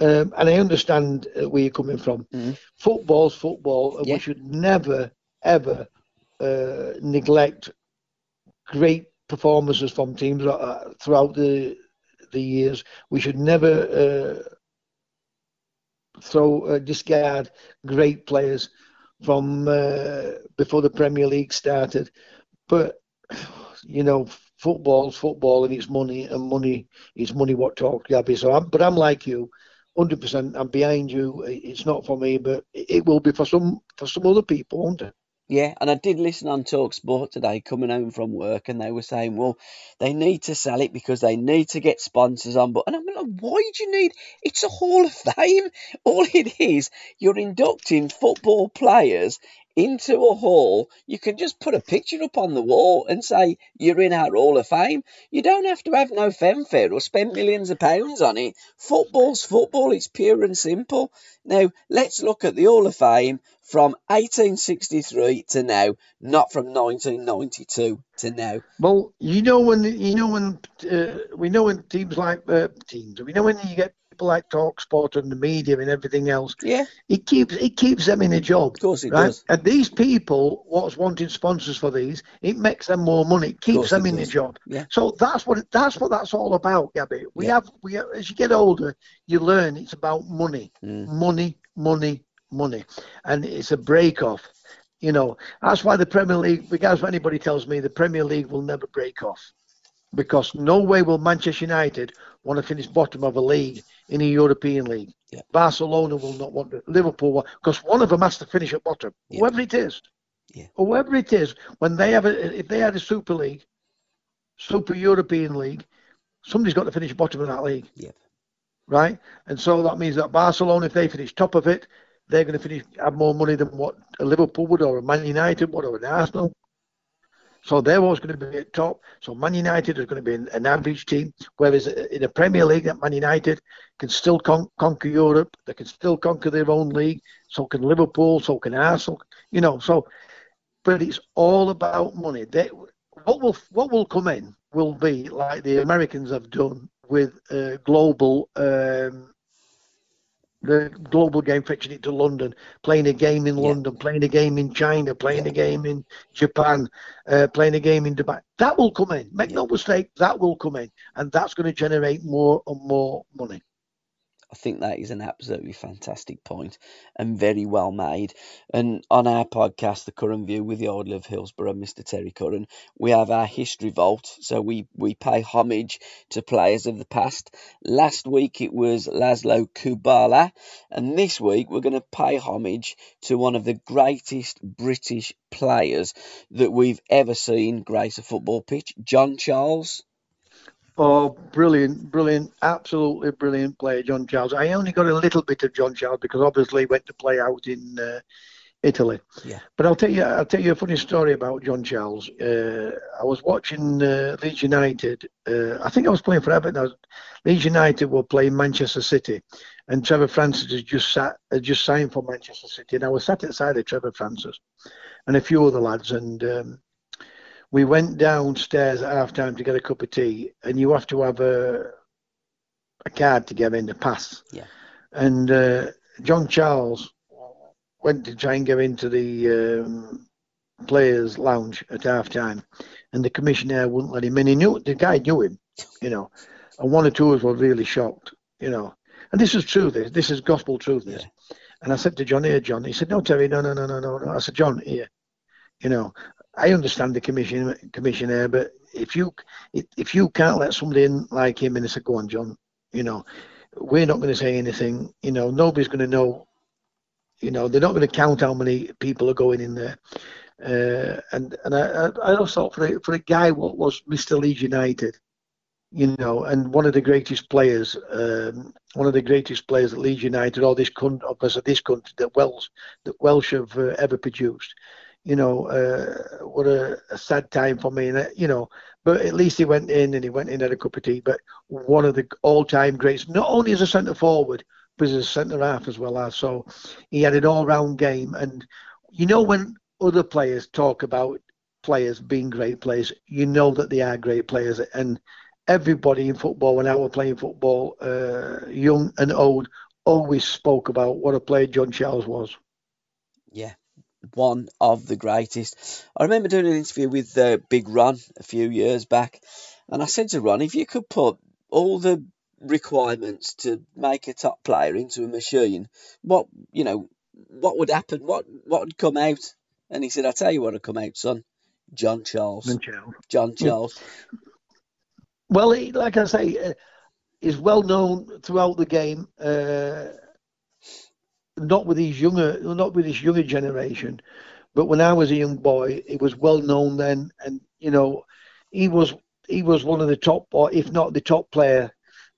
Um, and I understand uh, where you're coming from. Mhm. Football's football, and Yeah. we should never ever uh, neglect great performances from teams uh, throughout the the years. We should never uh, throw uh, discard great players from uh, before the Premier League started. But you know, football's football and it's money, and money is money. What talk, Gabby? So, I'm, but I'm like you, hundred percent. I'm behind you. It's not for me, but it will be for some for some other people, won't it? Yeah, and I did listen on Talk Sport today coming home from work, and they were saying, well, they need to sell it because they need to get sponsors on board. And I'm like, why do you need? It's a Hall of Fame. *laughs* All it is, you're inducting football players into a hall, you can just put a picture up on the wall and say you're in our Hall of Fame. You don't have to have no fanfare or spend millions of pounds on it. Football's football, it's pure and simple. Now, let's look at the Hall of Fame from 1863 to now, not from 1992 to now. Well, you know when you know when uh, we know when teams like uh, teams, we know when you get people like Talk Sport and the media and everything else. Yeah. It keeps it keeps them in a job. Of course it right? does. And these people, what's wanting sponsors for these, it makes them more money. It keeps them it in does. a job. Yeah. So that's what that's what that's all about, Gabby. We Yeah. have we as you get older, you learn it's about money, Mm. money, money, money, and it's a break off. You know that's why the Premier League. Because anybody tells me the Premier League will never break off, because no way will Manchester United want to finish bottom of a league in a European league. Yeah. Barcelona will not want to. Liverpool, because one of them has to finish at bottom, Yeah. whoever it is. Yeah. Whoever it is, when they have a, if they had a Super League, Super European League, somebody's got to finish bottom of that league, Yep. right? And so that means that Barcelona, if they finish top of it, they're going to finish have more money than what a Liverpool would or a Man United would or an Arsenal. So they're always going to be at top. So Man United is going to be an, average team, whereas in the Premier League, that Man United can still con- conquer Europe. They can still conquer their own league. So can Liverpool. So can Arsenal. You know. So, but it's all about money. They, what will what will come in will be like the Americans have done with uh, global. Um, the global game fetching it to London, playing a game in Yeah. London, playing a game in China, playing a game in Japan, uh, playing a game in Dubai. That will come in. Make Yeah. no mistake, that will come in, and that's going to generate more and more money. I think that is an absolutely fantastic point and very well made. And on our podcast, The Curran View with the Idol of Hillsborough, Mr. Terry Curran, we have our history vault. So we, we pay homage to players of the past. Last week it was Laszlo Kubala, and this week we're going to pay homage to one of the greatest British players that we've ever seen grace a football pitch, John Charles. Oh, brilliant, brilliant, absolutely brilliant player, John Charles. I only got a little bit of John Charles because obviously he went to play out in uh, Italy. Yeah. But I'll tell you, I'll tell you a funny story about John Charles. Uh, I was watching uh, Leeds United. Uh, I think I was playing for Everton. Leeds United were playing Manchester City, and Trevor Francis had just sat, had just signed for Manchester City, and I was sat at the side of Trevor Francis, and a few other lads, and. Um, we went downstairs at half time to get a cup of tea, and you have to have a a card to get in the pass. Yeah. And uh, John Charles went to try and get into the um, players' lounge at half time, and the commissioner wouldn't let him in. He knew the guy knew him, you know, and one or two of us were really shocked, you know. And this is true. This this is gospel truth. This. And I said to John, here, John. He said, no, Terry, no, no, no, no, no, no. I said, John, here, you know, I understand the commission commissioner, but if you if you can't let somebody in like him, and I said, go on, John, you know, we're not going to say anything. You know, nobody's going to know. You know, they're not going to count how many people are going in there. Uh, and and I, I also thought for a, for a guy what was Mr. Leeds United, you know, and one of the greatest players, um, one of the greatest players that Leeds United or this country, or this country that Welsh that Welsh have uh, ever produced you know, uh, what a, a, sad time for me. And, uh, you know, but at least he went in and he went in at a cup of tea. But one of the all time greats, not only as a centre forward, but as a centre half as well as. So he had an all round game. And, you know, when other players talk about players being great players, you know that they are great players. And everybody in football, when I was playing football, uh, young and old, always spoke about what a player John Charles was. Yeah, one of the greatest. I remember doing an interview with uh, Big Ron a few years back, and I said to Ron, if you could put all the requirements to make a top player into a machine, what you know, what would happen? What what would come out? And he said, "I'll tell you what would come out, son. John Charles. John Charles. John Charles. Well, he, like I say, uh, is well known throughout the game. Uh, not with his younger, not with his younger generation, but when I was a young boy, it was well known then, and you know, he was he was one of the top, or if not the top player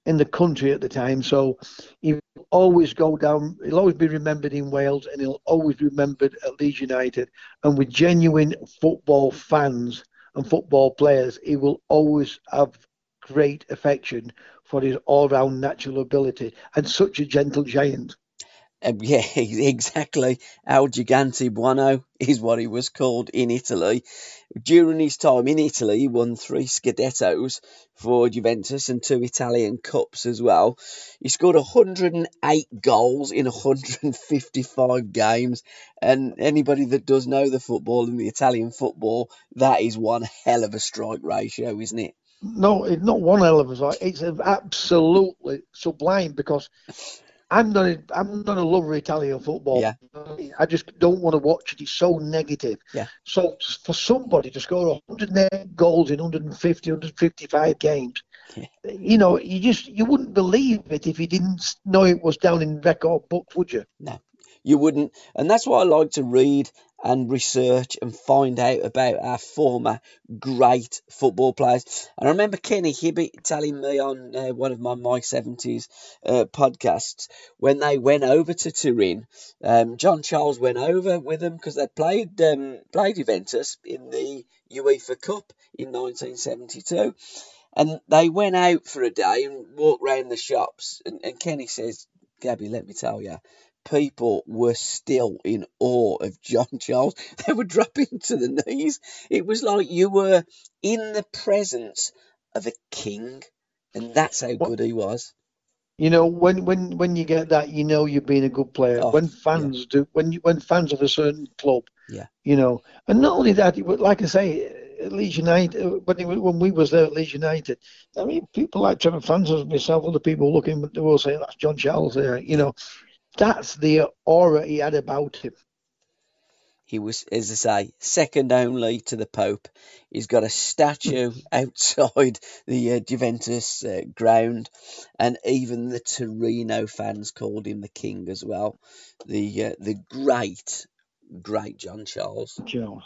in the country at the time. So he'll always go down. He'll always be remembered in Wales, and he'll always be remembered at Leeds United. And with genuine football fans and football players, he will always have great affection for his all-round natural ability and such a gentle giant. Um, *laughs* yeah, exactly. Al Gigante Buono is what he was called in Italy. During his time in Italy, he won three Scudettos for Juventus and two Italian Cups as well. He scored 108 goals in 155 games. And anybody that does know the football and the Italian football, that is one hell of a strike ratio, isn't it? No, it's not one hell of a strike. It's absolutely sublime because I'm not. A, I'm not a lover of Italian football. Yeah. I just don't want to watch it. It's so negative. Yeah. So for somebody to score 108 goals in 150, 155 games, Yeah. you know, you just you wouldn't believe it if you didn't know it was down in record books, would you? No, you wouldn't. And that's why I like to read and research and find out about our former great football players. And I remember Kenny Hibbitt telling me on uh, one of my My 70s uh, podcasts when they went over to Turin, um, John Charles went over with them because they played um, played Juventus in the UEFA Cup in 1972. And they went out for a day and walked round the shops. And, and Kenny says, Gabby, let me tell you, people were still in awe of John *laughs* Charles. They were dropping to the knees. It was like you were in the presence of a king, and that's how good he was. You know, when when when you get that, you know you're being a good player. Oh, when fans do, when you, when fans of a certain club, Yeah. you know, and not only that, but like I say, at Leeds United, uh, when he, when we was there at Leeds United, I mean, people like Trevor Francis, myself, other people looking, they will say that's John Charles there. You know, that's the aura he had about him. He was, as I say, second only to the Pope. He's got a statue *laughs* outside the uh, Juventus uh, ground, and even the Torino fans called him the king as well. The uh, the great, great John Charles. Charles.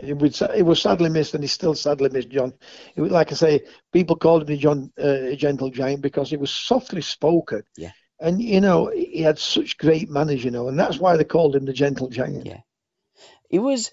It was, it was sadly missed, and he's still sadly missed, John. It was, like I say, people called him the John uh, Gentle Giant because he was softly spoken. Yeah. And, you know, he had such great manners, you know, and that's why they called him the Gentle Giant. Yeah. He was.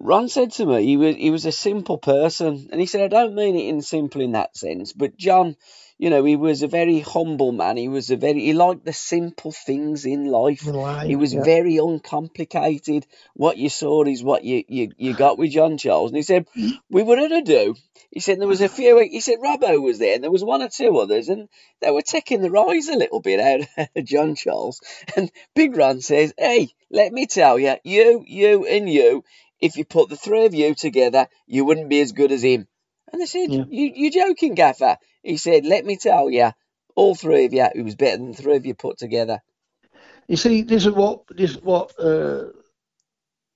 Ron said to me he was he was a simple person, and he said I don't mean it in simple in that sense, but John, you know, he was a very humble man. He was a very he liked the simple things in life. In life, He was yeah. very uncomplicated. What you saw is what you, you, you got with John Charles. And he said, We were at a do. He said there was a few he said Robbo was there and there was one or two others and they were taking the rise a little bit out of *laughs* John Charles. And Big Ron says, Hey, let me tell you, you, you and you, if you put the three of you together, you wouldn't be as good as him. And they said, Yeah. you, You're joking, Gaffer. He said, Let me tell you, all three of you, it was better than the three of you put together. You see, this is what this is what uh,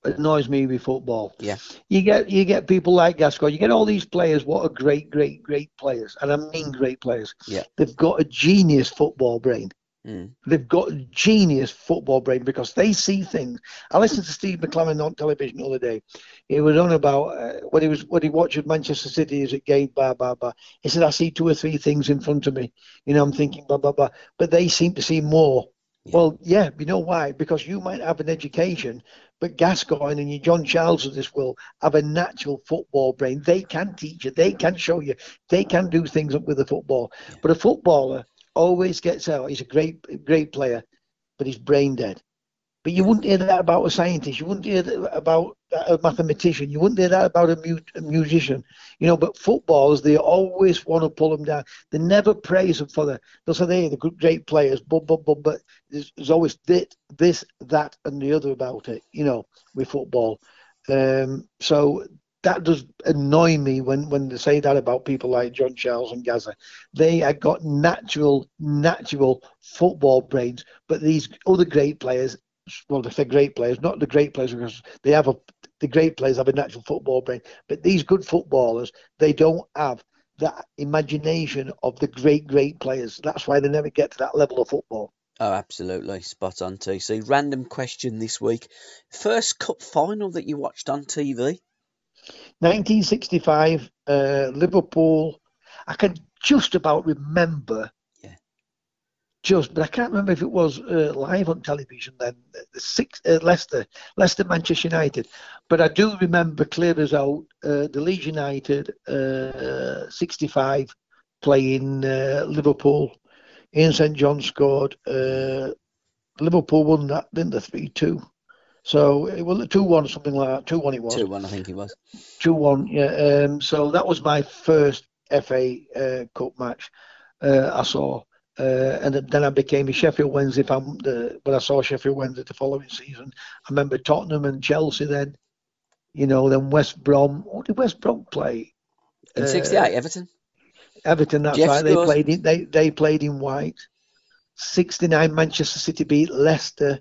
annoys me with football. Yeah. You get you get people like Gascoigne. You get all these players. What are great, great, great players, and I mean great players. Yeah. They've got a genius football brain. Mm. They've got a genius football brain because they see things. I listened to Steve McClaren on television the other day. He was on about uh, when he was when he watched at Manchester City as it game, blah blah blah. He said, "I see two or three things in front of me. You know, I'm thinking blah blah blah, but they seem to see more." Yeah. Well, yeah, you know why? Because you might have an education, but Gascoigne and your John Charles of this world have a natural football brain. They can teach you, they can show you, they can do things up with the football. But a footballer always gets out. He's a great, great player, but he's brain dead. But you wouldn't hear that about a scientist. You wouldn't hear that about a mathematician. You wouldn't hear that about a, mu- a musician. You know, but footballers, they always want to pull them down. They never praise them for the. They'll say they're the great players, but but but but there's, there's always this, this, that, and the other about it. You know, with football. Um, so that does annoy me when, when they say that about people like John Charles and Gazza. They have got natural, natural football brains, but these other great players, well, they're great players, not the great players because they have a, the great players have a natural football brain, but these good footballers, they don't have that imagination of the great, great players. That's why they never get to that level of football. Oh, absolutely. Spot on, TC. Random question this week. First cup final that you watched on TV? 1965, uh, Liverpool. I can just about remember. Yeah. Just, but I can't remember if it was uh, live on television then. The six uh, Leicester, Leicester, Manchester United. But I do remember clear as out uh, the Leeds United uh, 65 playing uh, Liverpool. Ian St John scored. Uh, Liverpool won that, didn't they? Three two. So it was two one, something like that. Two one, it was. Two one, I think it was. Two one, yeah. Um, so that was my first FA uh, Cup match uh, I saw, uh, and then I became a Sheffield Wednesday fan. The, but I saw Sheffield Wednesday the following season. I remember Tottenham and Chelsea then. You know, then West Brom. What did West Brom play? In '68, uh, Everton. Everton, that's Jeff right. They played in they they played in white. '69, Manchester City beat Leicester.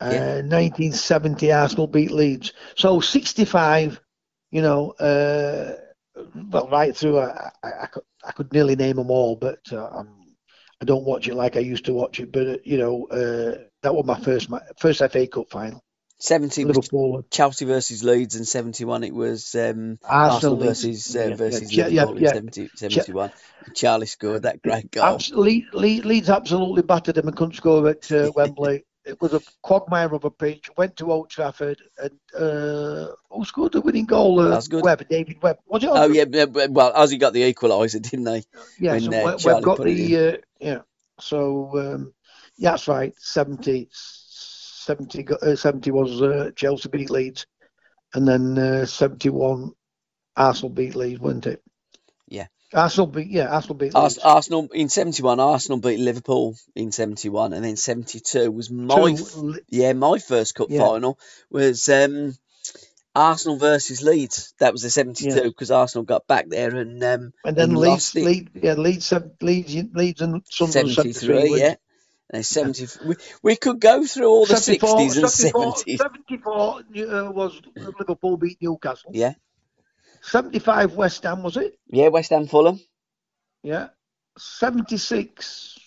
Uh, 1970, Arsenal beat Leeds. So 65, you know, uh, well, right through, I, I, I, could, I could nearly name them all, but uh, I'm, I don't watch it like I used to watch it. But uh, you know, uh, that was my first my first FA Cup final. 70 Liverpool. Chelsea versus Leeds, and 71 it was um, Arsenal, Arsenal versus uh, yeah, versus yeah, Liverpool yeah, yeah. 70, 71. Charlie scored that great goal. Leeds, Leeds absolutely battered them and couldn't score at uh, *laughs* Wembley. It was a quagmire of a pitch. Went to Old Trafford and uh, who scored the winning goal? Uh, That's good. Webb, David Webb. Was it? Oh yeah, well, as Ossie got the equaliser, didn't they? Yeah, when, so uh, Webb got the uh, yeah. So um, yeah, that's right. 70, 70, uh, 70 was uh, Chelsea beat Leeds, and then uh, seventy one Arsenal beat Leeds, wasn't it? Yeah. Arsenal beat yeah, Arsenal beat Ars- Arsenal in seventy one. Arsenal beat Liverpool in seventy one, and then seventy two was my Two, yeah my first cup yeah. final was um, Arsenal versus Leeds. That was the seventy two because yeah. Arsenal got back there and um, and then and Leeds, Leeds yeah Leeds Leeds Leeds and Sunderland seventy three yeah. And 70, we, we could go through all the 60s and 70s. 74 uh, was Liverpool beat Newcastle. Yeah. 75 West Ham, was it? Yeah, West Ham Fulham. Yeah. 76.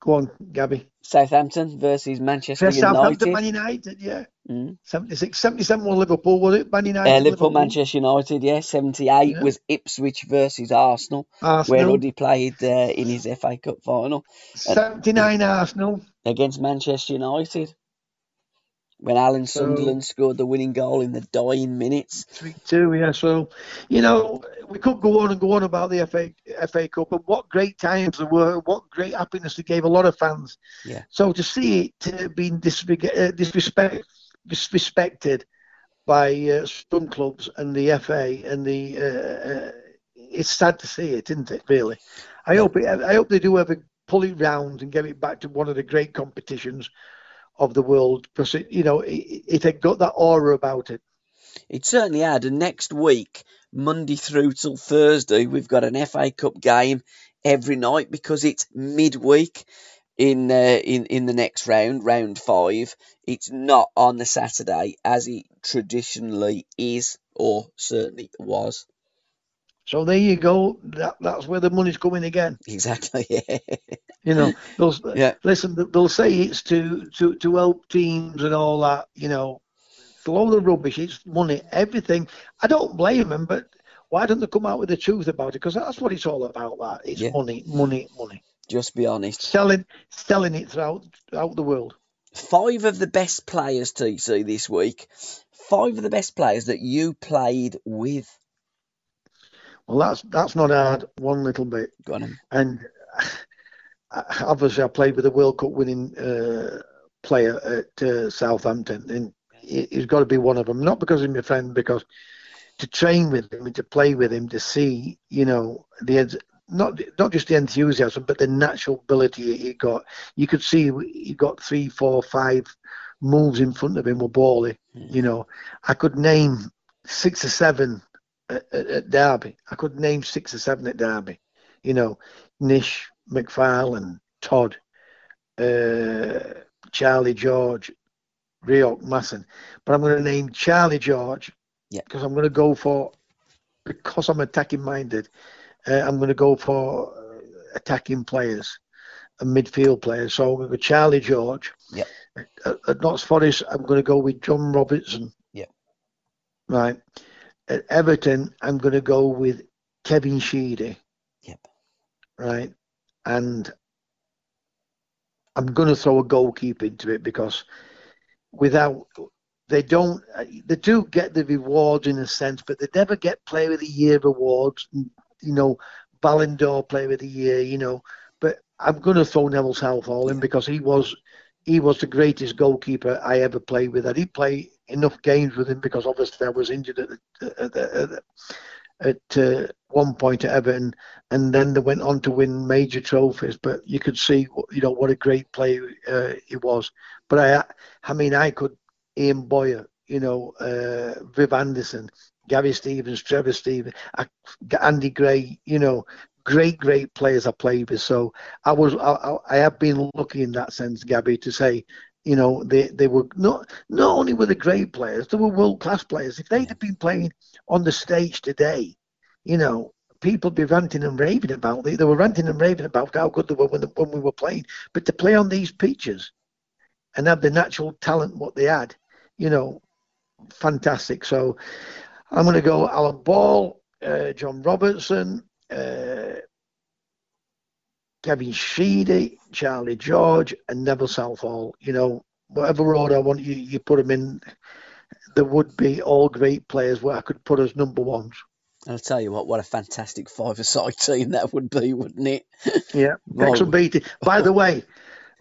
Go on, Gabby. Southampton versus Manchester United. Southampton, Man United, yeah. Mm. 76. 77 was Liverpool, was it? Man United. Uh, Liverpool, Liverpool, Manchester United, yeah. 78 yeah. was Ipswich versus Arsenal, Arsenal. where Uddy played uh, in his FA Cup final. 79 uh, Arsenal. Against Manchester United when Alan Sunderland so, scored the winning goal in the dying minutes. 3 2, yeah. So, you know, we could go on and go on about the FA, FA Cup and what great times there were, what great happiness it gave a lot of fans. Yeah. So to see it being uh, disrespect, disrespected by uh, some clubs and the FA and the. Uh, uh, it's sad to see it, isn't it? Really, I yeah. hope it, I hope they do ever pull it round and get it back to one of the great competitions of the world because it, you know it, it had got that aura about it. It certainly had. And next week, Monday through till Thursday, we've got an FA Cup game every night because it's midweek in uh, in in the next round, round five. It's not on the Saturday as it traditionally is, or certainly was. So there you go. That, that's where the money's coming again. Exactly. *laughs* Yeah. You know, those. yeah. Listen, they'll say it's to to to help teams and all that. You know, throw the rubbish. It's money. Everything. I don't blame them, but why don't they come out with the truth about it? Because that's what it's all about. That it's yeah. money, money, money. Just be honest. Selling, selling it throughout throughout the world. Five of the best players, TC, this week. Five of the best players that you played with. Well, that's that's not hard one little bit. Got him. And *sighs* obviously, I played with a World Cup winning uh, player at uh, Southampton and he's got to be one of them. Not because he's my friend, because to train with him and to play with him to see, you know, the not not just the enthusiasm, but the natural ability he got. You could see he got three, four, five moves in front of him were Bally. Mm. You know, I could name six or seven at, at, at, Derby. I could name six or seven at Derby. You know, Nish, McFarland, Todd, uh, Charlie George, Rioch, Masson. But I'm going to name Charlie George because I'm going to go for because I'm attacking minded. Uh, I'm going to go for uh, attacking players and midfield players. So I'm going to go Charlie George. Yeah. At, at Notts Forest, I'm going to go with John Robertson. Yeah. Right. At Everton, I'm going to go with Kevin Sheedy. Yep. Right. And I'm going to throw a goalkeeper into it because without they don't they do get the rewards in a sense, but they never get Player of the Year awards. You know, Ballon d'Or Player of the Year. You know, but I'm going to throw Neville Southall in because he was he was the greatest goalkeeper I ever played with. I didn't play enough games with him because obviously I was injured at at, at uh, one point at Everton, and then they went on to win major trophies. But you could see, you know, what a great player uh, he was. But I, I mean, I could Ian Bowyer, you know, uh, Viv Anderson, Gary Stevens, Trevor Stevens, Andy Gray, you know, great, great players I played with. So I was, I, I have been lucky in that sense, Gabby, to say, you know, they, they were not not only were the great players, they were world class players. If they'd have been playing on the stage today, you know, people would be ranting and raving about it. They were ranting and raving about how good they were when, when we were playing. But to play on these pitches and have the natural talent what they had, you know, fantastic. So I'm going to go Alan Ball, uh, John Robertson, uh, Kevin Sheedy, Charlie George, and Neville Southall. You know, whatever order I want you, you put them in, there would be all great players where I could put as number ones. I'll tell you what, what a fantastic five-a-side team that would be, wouldn't it? *laughs* Yeah, Wrexham beat. By the way,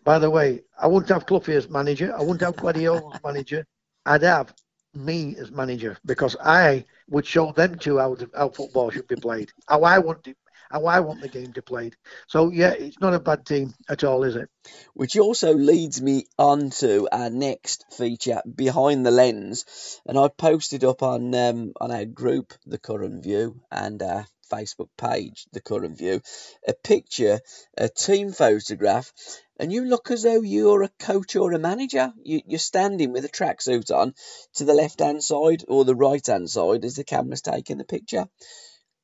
by the way, I wouldn't have Cloughie as manager. I wouldn't have Guardiola as manager. I'd have me as manager because I would show them to how, how football should be played, how I want it, how I want the game to played. So yeah, it's not a bad team at all, is it? Which also leads me on to our next feature, behind the lens, and I posted up on um, on our group, the Curran View, and our Facebook page, the Curran View, a picture, a team photograph, and you look as though you're a coach or a manager. You, are standing with a tracksuit on to the left hand side or the right hand side as the camera's taking the picture.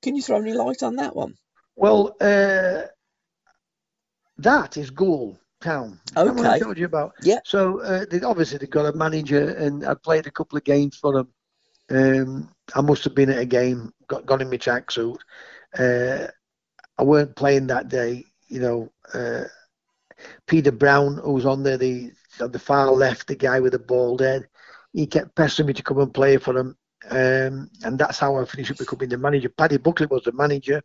Can you throw any light on that one? Well, uh, that is Goole Town. Okay. I told you about. Yeah. So uh, they, obviously they've got a manager, and I played a couple of games for them. Um, I must have been at a game, got got in my tracksuit. Uh, I weren't playing that day. You know, uh, Peter Brown, who was on there, the on the far left, the guy with the bald head, he kept pestering me to come and play for them. Um, and that's how I finished up becoming the manager. Paddy Buckley was the manager.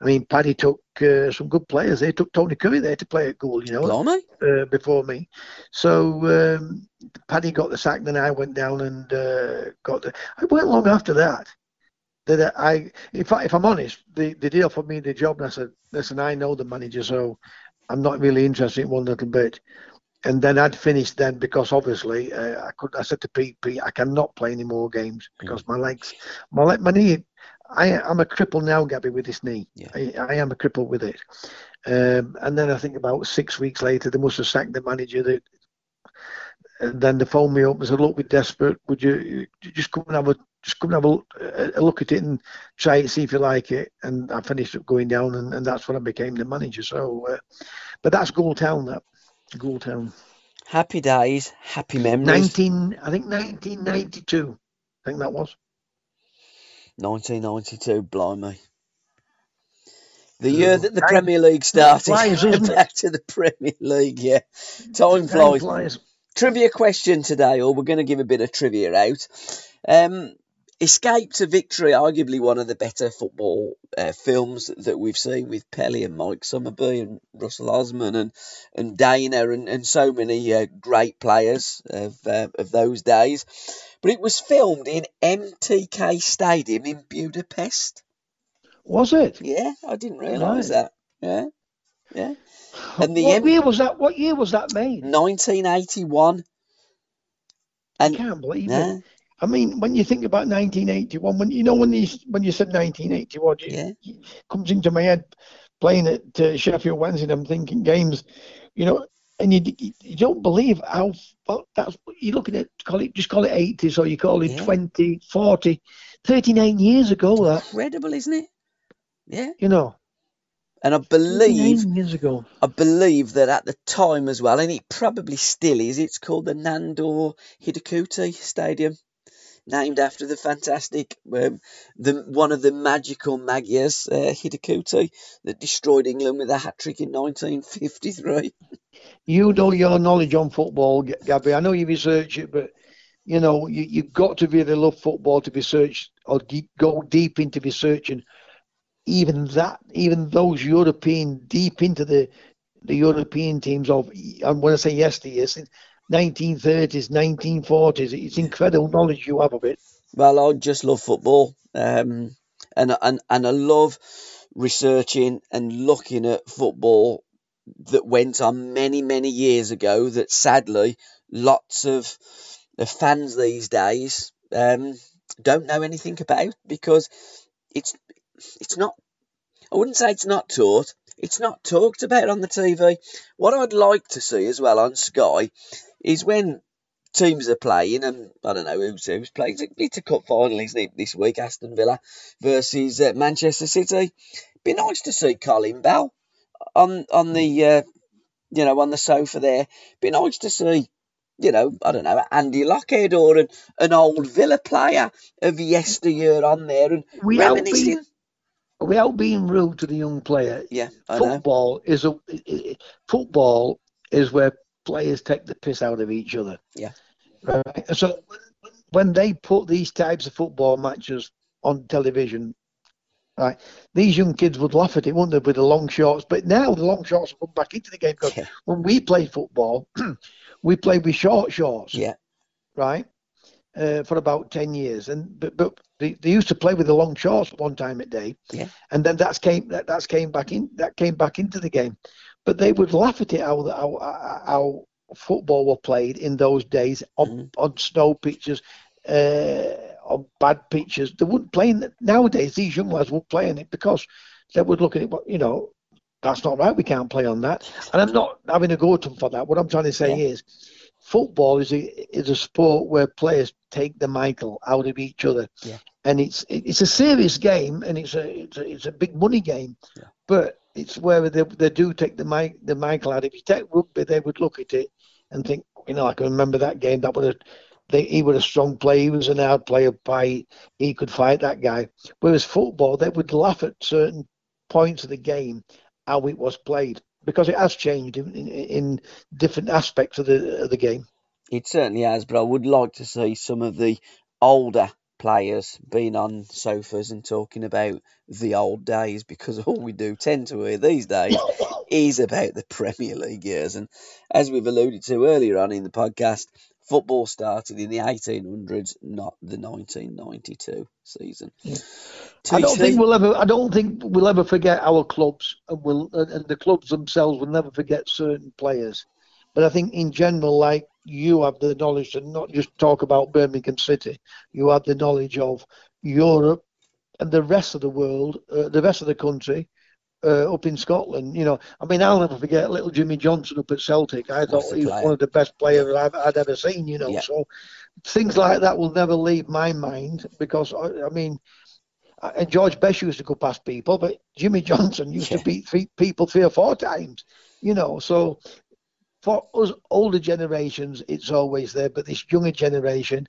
I mean, Paddy took uh, some good players. They took Tony Currie there to play at goal, you know, uh, before me. So um, Paddy got the sack, then I went down and uh, got the. I went long after that. That I, if I, if I'm honest, the the deal for me the job, and I said, listen, I know the manager, so I'm not really interested in one little bit. And then I'd finished then because obviously uh, I could. I said to Pete, Pete, I cannot play any more games because mm. my legs, my leg, my knee I, am a cripple now, Gabby, with this knee. Yeah. I, I, am a cripple with it. Um, and then I think about six weeks later, they must have sacked the manager. That, and then they phoned me up and said, "Look, we're desperate. Would you, you just come and have a just come and have a, a, look at it and try it, see if you like it?" And I finished up going down, and, and that's when I became the manager. So, uh, but that's Goole Town, that Town. Happy days, happy memories. Nineteen, I think, nineteen ninety-two. I think that was. 1992, blimey. The year that the Premier League started. Flies, *laughs* back to the Premier League, yeah. Time flies. flies. Trivia question today, or we're going to give a bit of trivia out. Um, Escape to Victory, arguably one of the better football uh, films that we've seen with Pelé and Mike Summerbee and Russell Osman and and Deyna and, and so many uh, great players of uh, of those days. But it was filmed in MTK Stadium in Budapest. Was it? Yeah, I didn't realise right. that. Yeah, yeah. And the what M- year was that? What year was that made? 1981. And I can't believe nah. it. I mean, when you think about 1981, when you know when you when you said 1981, yeah. it comes into my head playing at uh, Sheffield Wednesday. I'm thinking games, you know, and you, you don't believe how well, that's you're looking at call it just call it 80, so you call it yeah. 20, 40, 39 years ago. That incredible, isn't it? Yeah, you know. And I believe years ago. I believe that at the time as well, and it probably still is. It's called the Nandor Hidegkuti Stadium named after the fantastic, um, the one of the magical Magyars, uh, that destroyed England with a hat trick in 1953. You know your knowledge on football, Gabby. I know you research it, but you know you, you've got to really love football to be research or go deep into researching even that, even those European deep into the the European teams of. And when I say yesteryears, 1930s, 1940s. It's incredible knowledge you have of it. Well, I just love football, um, and and and I love researching and looking at football that went on many many years ago. That sadly, lots of the fans these days um, don't know anything about because it's it's not. I wouldn't say it's not taught. It's not talked about on the TV. What I'd like to see as well on Sky is when teams are playing, and I don't know who's who's playing. It's a cup final, isn't it, this week? Aston Villa versus uh, Manchester City. Be nice to see Colin Bell on on the uh, you know on the sofa there. Be nice to see you know I don't know Andy Lochhead or an, an old Villa player of yesteryear on there and we reminiscing. Without being rude to the young player, yeah, I football know. is a football is where players take the piss out of each other. Yeah. Right. So when they put these types of football matches on television, right, these young kids would laugh at it, wouldn't they, with the long shorts? But now the long shorts have come back into the game because yeah. when we play football, *clears throat* we played with short shorts. Yeah. Right. Uh, for about ten years, and but, but they, they used to play with the long shorts one time a day, yeah. and then that's came that that's came back in that came back into the game but they would laugh at it how how, how football were played in those days on mm. on snow pitches, uh, on bad pitches. They wouldn't play in it. nowadays. These young lads won't play in it because they would look at it. You know, that's not right. We can't play on that. And I'm not having a go at them for that. What I'm trying to say yeah. is, football is a is a sport where players take the Michael out of each other, yeah. and it's it's a serious game and it's a it's a, it's a big money game, yeah. but it's where they, they do take the mic the Michael out. If you take rugby, they would look at it and think, you know, I can remember that game. That would have they, he was a strong player. He was an hard player. By he could fight that guy. Whereas football, they would laugh at certain points of the game how it was played because it has changed in, in, in different aspects of the of the game. It certainly has, but I would like to see some of the older players being on sofas and talking about the old days because all we do tend to hear these days *coughs* is about the Premier League years. And as we've alluded to earlier on in the podcast, football started in the 1800s, not the 1992 season. Yeah. I don't think we'll ever. I don't think we'll ever forget our clubs, and will and the clubs themselves will never forget certain players. But I think in general, like you have the knowledge to not just talk about Birmingham City. You have the knowledge of Europe and the rest of the world, uh, the rest of the country, uh, up in Scotland. You know, I mean, I'll never forget little Jimmy Johnstone up at Celtic. I thought he was one of the best players I've, I'd ever seen. You know, yeah. so things like that will never leave my mind because I, I mean. And George Best used to go past people, but Jimmy *laughs* Johnstone used yeah. to beat three people three or four times. You know, so for us older generations, it's always there, but this younger generation,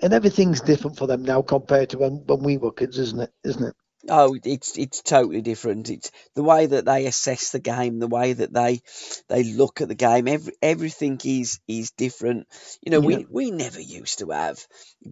and everything's different for them now compared to when, when we were kids, isn't it? Isn't it? Oh, it's it's totally different. It's the way that they assess the game, the way that they they look at the game. Every everything is is different. You know, Yeah. we we never used to have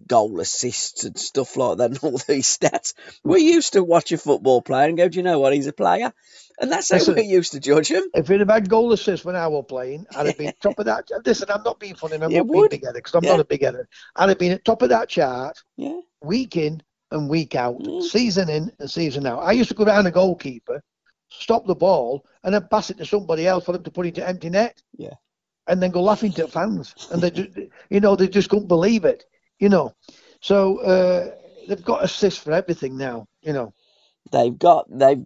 goal assists and stuff like that and all these stats. We used to watch a football player and go, do you know what? He's a player, and that's how Listen, we used to judge him. If it had had goal assist when I was playing, I'd have been *laughs* top of that. Listen, I'm not being funny. I'm You not being would. big headed because I'm Yeah. not a big headed. I'd have been at top of that chart Yeah, week in and week out, Mm. season in and season out. I used to go down a goalkeeper, stop the ball, and then pass it to somebody else for them to put into empty net. Yeah. And then go laughing to fans, and they, just, you know, they just couldn't believe it. You know, so uh, they've got assists for everything now. You know, they've got they've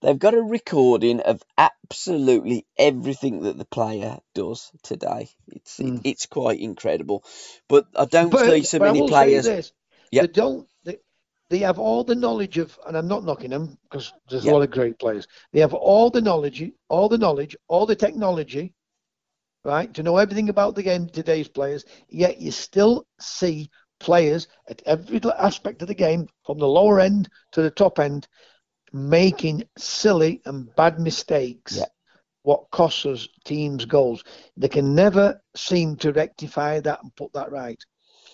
they've got a recording of absolutely everything that the player does today. It's it, Mm. it's quite incredible, but I don't but, see so many players. This, Yep. They don't. They, they have all the knowledge of, and I'm not knocking them because there's a lot of great players. They have all the knowledge, all the knowledge, all the technology, right, to know everything about the game. Today's players, yet you still see players at every aspect of the game, from the lower end to the top end, making silly and bad mistakes. What costs us teams goals? They can never seem to rectify that and put that right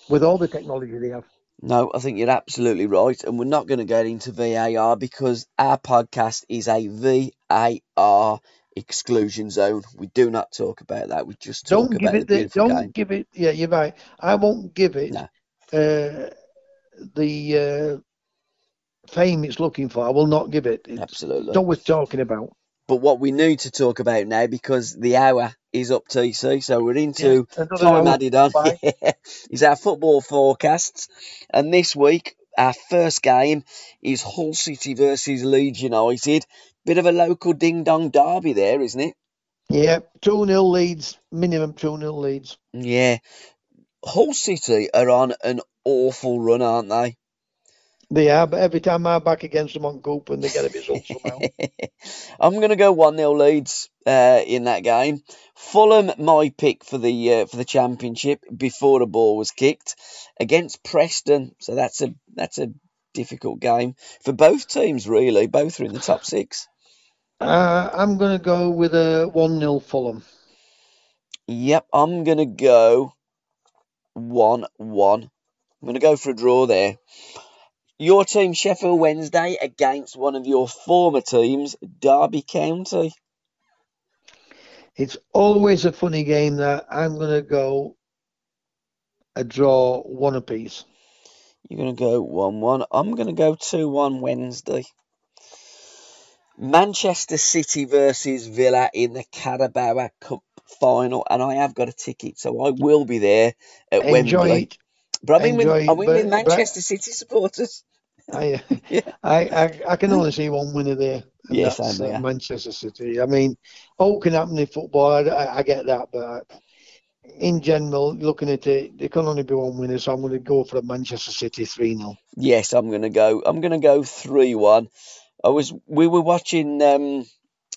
with all the technology they have. No, I think you're absolutely right, and we're not going to get into VAR because our podcast is a VAR exclusion zone. We do not talk about that. We just talk Don't give about it the the, don't game. give it yeah you're right i won't give it No. uh, the uh, fame it's looking for i will not give it it's Absolutely. not worth talking about But what we need to talk about now, because the hour is up TC, so we're into Yeah, time added on, is *laughs* our football forecasts. And this week, our first game is Hull City versus Leeds United. Bit of a local ding dong derby there, isn't it? yeah 2-0 Leeds minimum 2-0 Leeds Yeah. Hull City are on an awful run, aren't they? They are but every time i'm back against them on Cooper they get a result somehow *laughs* I'm going to go 1 0 Leeds uh, in that game. Fulham, my pick for the uh, for the championship before the ball was kicked against Preston. So that's a that's a difficult game for both teams, really. Both are in the top *laughs* six. uh, i'm going to go with a 1-0 fulham Yep, I'm going to go 1 1. I'm going to go for a draw there. Your team, Sheffield Wednesday, against one of your former teams, Derby County. it's always a funny game that i'm going to go a draw one apiece You're going to go 1 1. I'm going to go 2 1 Wednesday. Manchester City versus Villa in the Carabao Cup final, and I have got a ticket, so I will be there at enjoy Wembley. it But I'm in with, I'm in with but- but- Manchester City supporters. *laughs* I, Yeah. I, I, I can only see one winner there. Yes, that's I uh. Manchester City. I mean, all can happen in football. I, I, I get that, but in general, looking at it, there can only be one winner. So I'm going to go for a Manchester City three 0 Yes, I'm going to go. I'm going to go 3 1. I was. We were watching um,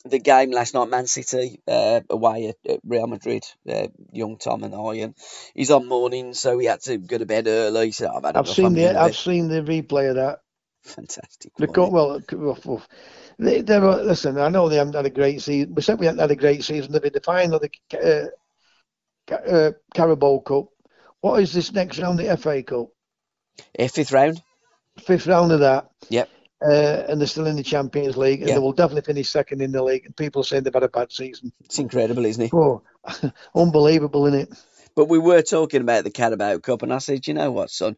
the game last night, Man City uh, away at, at Real Madrid. Uh, young Tom and I, and he's on morning, so he had to go to bed early. So I've had I've seen the I've seen the replay of that. Fantastic. The wasn't co- it? well, they, they were, listen. I know they haven't had a great season. We said we hadn't had a great season. They've been the final of the uh, uh, Carabao Cup. What is this next round? The FA Cup, Eh, fifth round. fifth round of that. Yep. Uh, and they're still in the Champions League, and Yeah. they will definitely finish second in the league. And people are saying they've had a bad season. It's incredible, isn't it? Oh, *laughs* unbelievable, isn't it? But we were talking about the Carabao Cup, and I said, you know what, son?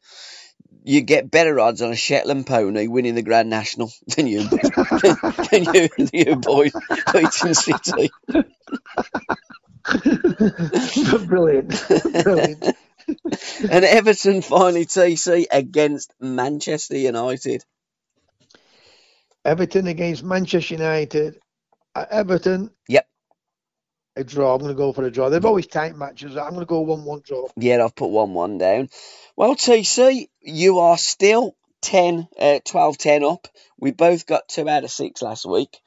You get better odds on a Shetland pony winning the Grand National *laughs* than you, than you, than you boys beating City. *laughs* brilliant, brilliant. And Everton finally TC against Manchester United. Everton against Manchester United. Uh, Everton. Yep. A draw. I'm going to go for a draw. They've always tight matches. I'm going to go one-one draw. Yeah, I've put 1 1 down. Well, TC, you are still 10, uh, 12 10 up. We both got 2 out of 6 last week.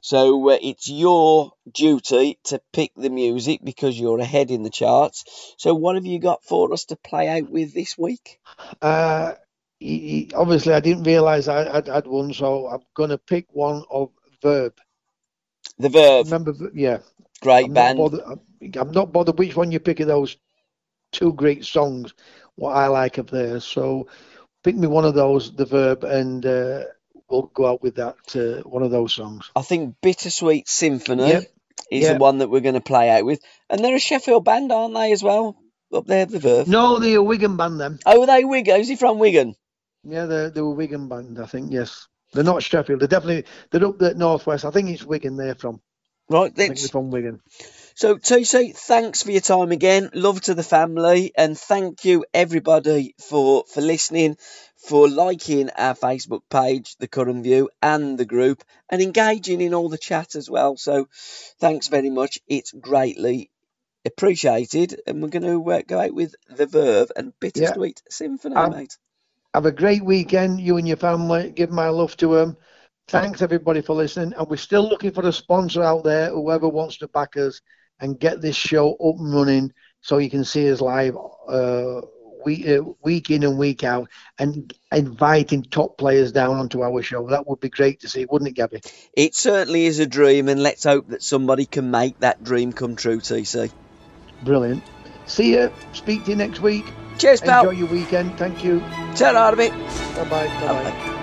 So uh, it's your duty to pick the music because you're ahead in the charts. So, what have you got for us to play out with this week? Uh, he, he, obviously I didn't realise I had had one, so I'm going to pick one of Verve. The Verve. Remember, yeah. Great I'm band. Not bothered, I'm not bothered which one you pick of those two great songs. What I like of theirs, so pick me one of those, the Verve, and uh, we'll go out with that uh, one of those songs. I think Bittersweet Symphony Yep. is Yeah. the one that we're going to play out with. And they're a Sheffield band, aren't they, as well? Up there, the Verve. No, the Wigan band, them. Oh, are they Wigan? Is he from Wigan? Yeah, they're, they're a Wigan band, I think. Yes, they're not Sheffield. They're definitely they're up the northwest. I think it's Wigan. They're from. Right, they're from Wigan. So, TC, thanks for your time again. Love to the family, and thank you everybody for for listening, for liking our Facebook page, The Curran View, and the group, and engaging in all the chat as well. So, thanks very much. It's greatly appreciated, and we're going to uh, go out with The Verve and Bittersweet Symphony, Um, mate. Have a great weekend, you and your family. Give my love to them. Thanks everybody for listening, and we're still looking for a sponsor out there, whoever wants to back us and get this show up and running, so you can see us live uh, week uh, week in and week out, and inviting top players down onto our show. That would be great to see, wouldn't it, Gabbie? It certainly is a dream, and let's hope that somebody can make that dream come true, TC. Brilliant. See you. Speak to you next week. Cheers, pal. Enjoy your weekend. Thank you. Ta-ra, mate. Bye bye. Bye bye.